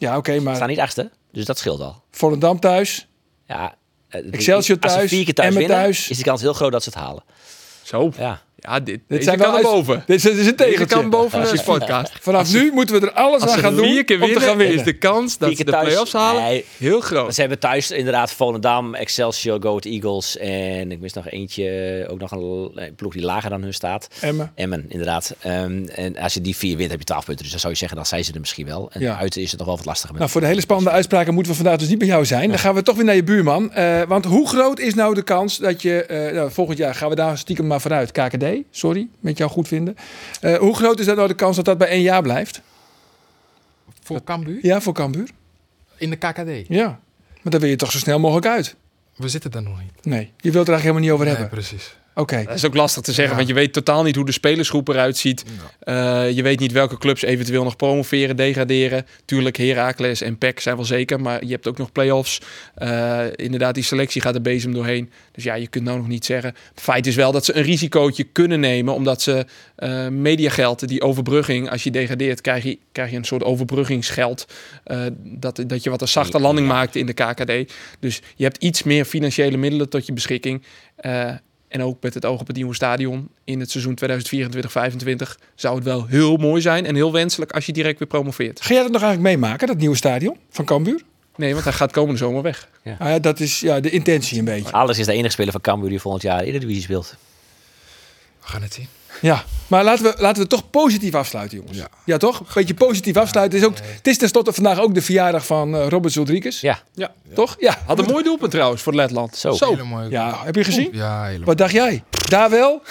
Ja, oké, okay, maar... Ze staan niet achtste, dus dat scheelt al. Volendam thuis? Ja. Excelsior thuis, Als ze vier keer thuis winnen, thuis. is de kans heel groot dat ze het halen. Zo? Ja. Ja, dit, Dit zijn kan boven. Dit is, dit is een Deze tegeltje. kan boven de podcast. Vanaf nu moeten we er alles aan gaan doen vier keer om te winnen, gaan winnen. is de kans dat ze de thuis. play-offs halen Nee. heel groot. Ze hebben thuis inderdaad Volendam, Excelsior, Go Ahead Eagles en ik mis nog eentje, ook nog een ploeg die lager dan hun staat. Emmen. Emmen, inderdaad. Ehm, en als je die vier wint, heb je 12 punten. Dus dan zou je zeggen, dan zijn ze er misschien wel. En Ja. uit is het nog wel wat lastiger. Nou, voor de hele spannende uitspraken moeten we vandaag dus niet bij jou zijn. Dan gaan we toch weer naar je buurman. Eh, want hoe groot is nou de kans dat je... eh, nou, volgend jaar gaan we daar stiekem maar vanuit. KKD, sorry, met jou goed vinden. Eh, hoe groot is dat nou de kans dat dat bij één jaar blijft? Voor Cambuur? Ja, voor Cambuur. In de KKD? Ja. Maar dan wil je toch zo snel mogelijk uit? We zitten daar nog niet. Nee, je wilt er eigenlijk helemaal niet over Nee, hebben. precies. Oké. Dat is ook lastig te zeggen, Ja. want je weet totaal niet hoe de spelersgroep eruit ziet. Eh, je weet niet welke clubs eventueel nog promoveren, degraderen. Tuurlijk, Heracles en PEC zijn wel zeker, maar je hebt ook nog play-offs. Eh, inderdaad, die selectie gaat de bezem doorheen. Dus ja, je kunt nou nog niet zeggen. Het feit is wel dat ze een risicootje kunnen nemen, omdat ze eh mediageld, die overbrugging, als je degradeert, krijg je, krijg je een soort overbruggingsgeld. dat, dat je wat een zachte landing maakt in de KKD. Dus je hebt iets meer financiële middelen tot je beschikking. En ook met het oog op het nieuwe stadion in het seizoen 2024-25 zou het wel heel mooi zijn en heel wenselijk als je direct weer promoveert. Ga jij dat nog eigenlijk meemaken, dat nieuwe stadion van Cambuur? Nee, want hij gaat komende zomer weg. Ah, ja, dat is ja, de intentie een beetje. Alles is de enige speler van Cambuur die volgend jaar in de divisie speelt. We gaan het zien. Ja, maar laten we, laten we toch positief afsluiten, jongens. Ja, toch? Een beetje positief afsluiten. Het is, ook, het is tenslotte vandaag ook de verjaardag van eh, Robert Rodriguez. Ja. Ja. Toch? Ja. Had een mooi doelpunt trouwens voor Letland. Zo. Hele mooie. Ja, heb je gezien? Ja, helemaal. Wat dacht jij? Daar wel?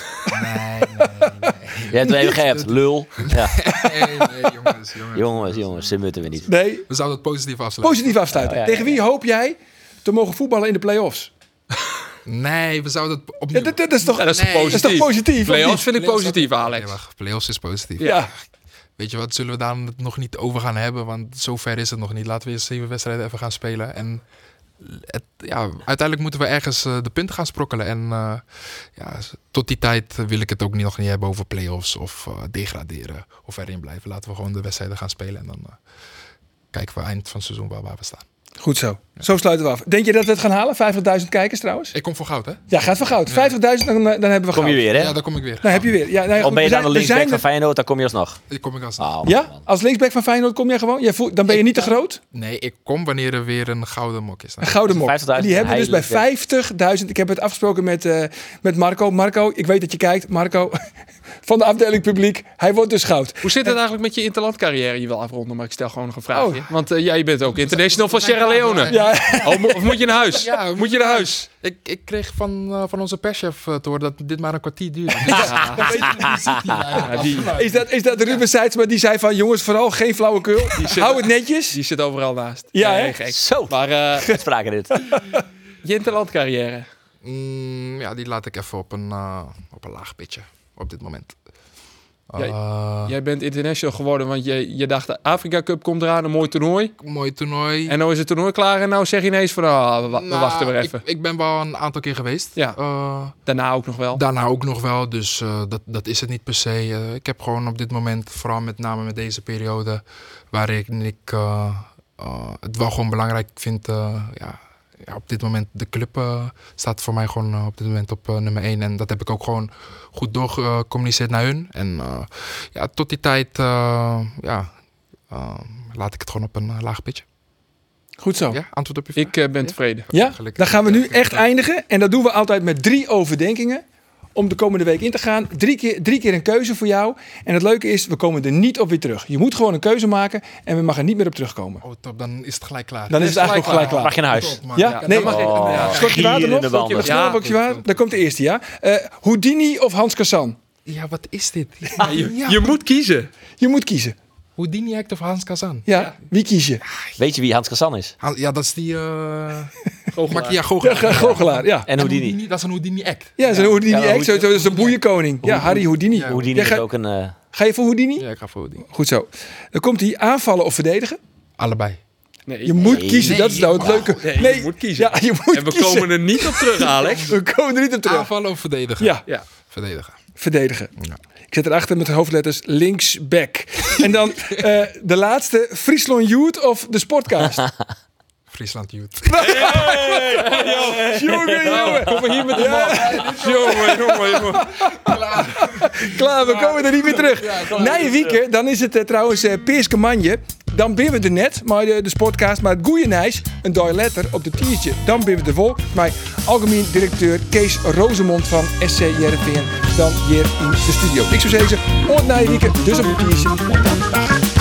Je hebt het even gehept, lul. Ja. Nee, nee, jongens, jongens. Jongens, jongens, ze moeten we niet. Nee. We zouden het positief afsluiten. Positief afsluiten. Ja, ja, ja. Tegen wie hoop jij te mogen voetballen in de play-offs? Nee, we zouden het Ja, opnieuw... dat, dat is toch, Ja, dat is Nee. positief. dat is toch positief? of Play-offs vind ik positief, Alex. Nee, wacht. Playoffs is positief. Ja. Weet je wat, zullen we daar nog niet over gaan hebben? Want zover is het nog niet. Laten we eerst zeven wedstrijden even gaan spelen. En het, ja, uiteindelijk moeten we ergens eh, de punten gaan sprokkelen. En eh, ja, tot die tijd wil ik het ook niet, nog niet hebben over play-offs of eh, degraderen of erin blijven. Laten we gewoon de wedstrijden gaan spelen. En dan eh, kijken we eind van het seizoen waar, waar we staan. Goed zo. Zo sluiten we af. Denk je dat we het gaan halen? 50.000 kijkers trouwens? Ik kom voor goud, hè? Ja, gaat voor goud. 50.000, dan, eh, dan hebben we Kom goud. je weer, hè? Ja, daar kom ik weer. Dan heb je weer. Ja, nou ja, Of goed, ben je dan de linksback van Feyenoord, dan kom je alsnog. Ik kom ik als Oh, Ja? man. Als linksback van Feyenoord kom jij gewoon? Jij voelt, dan ben je niet te groot? Nee, ik kom wanneer er weer een gouden mok is. Dan Een gouden mok. 50.000 En die hebben we dus bij heilige- 50.000. Ik heb het afgesproken met, eh, met Marco. Marco, ik weet dat je kijkt. Marco, van de afdeling publiek. Hij wordt dus goud. Hoe zit het eigenlijk met je interlandcarrière? Je wil afronden, maar ik stel gewoon nog een vraagje. Oh. Want eh, jij bent ook international van Sierra Leone. Ja, Oh, mo- of moet je naar huis? Ja, moet je naar huis? Ik, ik kreeg van, eh, van onze perschef eh, te horen dat dit maar een kwartier duurt. Dus, Ja, is dat, is dat Ruben Seidsma die zei van... jongens, vooral geen flauwekul. Hou het netjes. die zit overal naast. Ja, hè? gek. Zo, Maar eh, spraken dit. je interlandcarrière. Mm, ja, die laat ik even op een, op een laag pitje op dit moment. Jij- Eh, Jij bent international geworden, want je, je dacht de Afrika Cup komt eraan, een mooi toernooi. Mooi toernooi. En nou is het toernooi klaar en nou zeg je ineens van, ah, we, we Nou, wachten weer even. Ik, ik ben wel een aantal keer geweest. Ja. Eh, Daarna ook nog wel. daarna ook nog wel, dus eh, dat, dat is het niet per se. Ik heb gewoon op dit moment, vooral met name met deze periode, waarin ik het wel gewoon belangrijk vind. ja, ja, op dit moment, de club eh, staat voor mij gewoon eh, op dit moment op eh, nummer 1. En dat heb ik ook gewoon goed doorgecommuniceerd naar hun. En eh, ja, tot die tijd, eh, ja, laat ik het gewoon op een laag pitje. Goed zo. Ja, antwoord op je vraag. Ik ben tevreden. Ja, Gelukkig. dan gaan we nu Ja, echt eindigen. En dat doen we altijd met drie overdenkingen. Om de komende week in te gaan. Drie keer, drie keer een keuze voor jou. En het leuke is, we komen er niet op weer terug. Je moet gewoon een keuze maken en we mag er niet meer op terugkomen. Oh, top, dan is het gelijk klaar. Dan is het eigenlijk ook gelijk klaar. Mag je naar huis? Top. Ja? Ja, Nee, mag ik- Oh, ja. Schokje water nog? snel, Ja. water. Dan komt de eerste, ja. Eh, Houdini of Hans Kassan? Ja, wat is dit? Je, Ja. je moet kiezen. Je moet kiezen. Houdini Act of Hans Kazan? Ja, wie kies je? Weet je wie Hans Kassan is? Han- Ja, dat is die... eh Goochelaar. Ja, Ja, goochelaar. ja. En Houdini. Dat is een Houdini Act. Ja, zo'n Houdini Ja, echt. Zo, zo, zo'n boeienkoning. Ja, Harry Houdini. Ja. Houdini Ja, is ook een... eh, ga je voor Houdini? Ja, ik ga voor Houdini. Goed zo. Dan komt hij aanvallen of verdedigen. Allebei. Nee, Je moet Nee, kiezen, nee, dat is nou het leuke. nee, je moet kiezen. Ja, je moet en we kiezen. komen er niet op terug, Alex. We komen er niet op terug. Aanvallen of verdedigen? Ja, Ja. Verdedigen. verdedigen. Ja. Ik zet erachter met de hoofdletters linksback. en dan eh, de laatste, Friesland Youth of de Sportcast. Friesland Youth. Jongen, jongen. Kom maar hier met de man. Jongen, jongen, jongen. Klaar, we komen er niet meer terug. Na je weekend, dan is het eh, trouwens eh Peerske Manje. Dan ben we er net, maar de, de. Maar het goeie nijs, een dag letter op de tiertje. Dan ben we er vol. Maar algemeen directeur Kees Rozemond van SC. Dan hier in de studio. Ik zou zeggen, weekend, dus op een tiertje.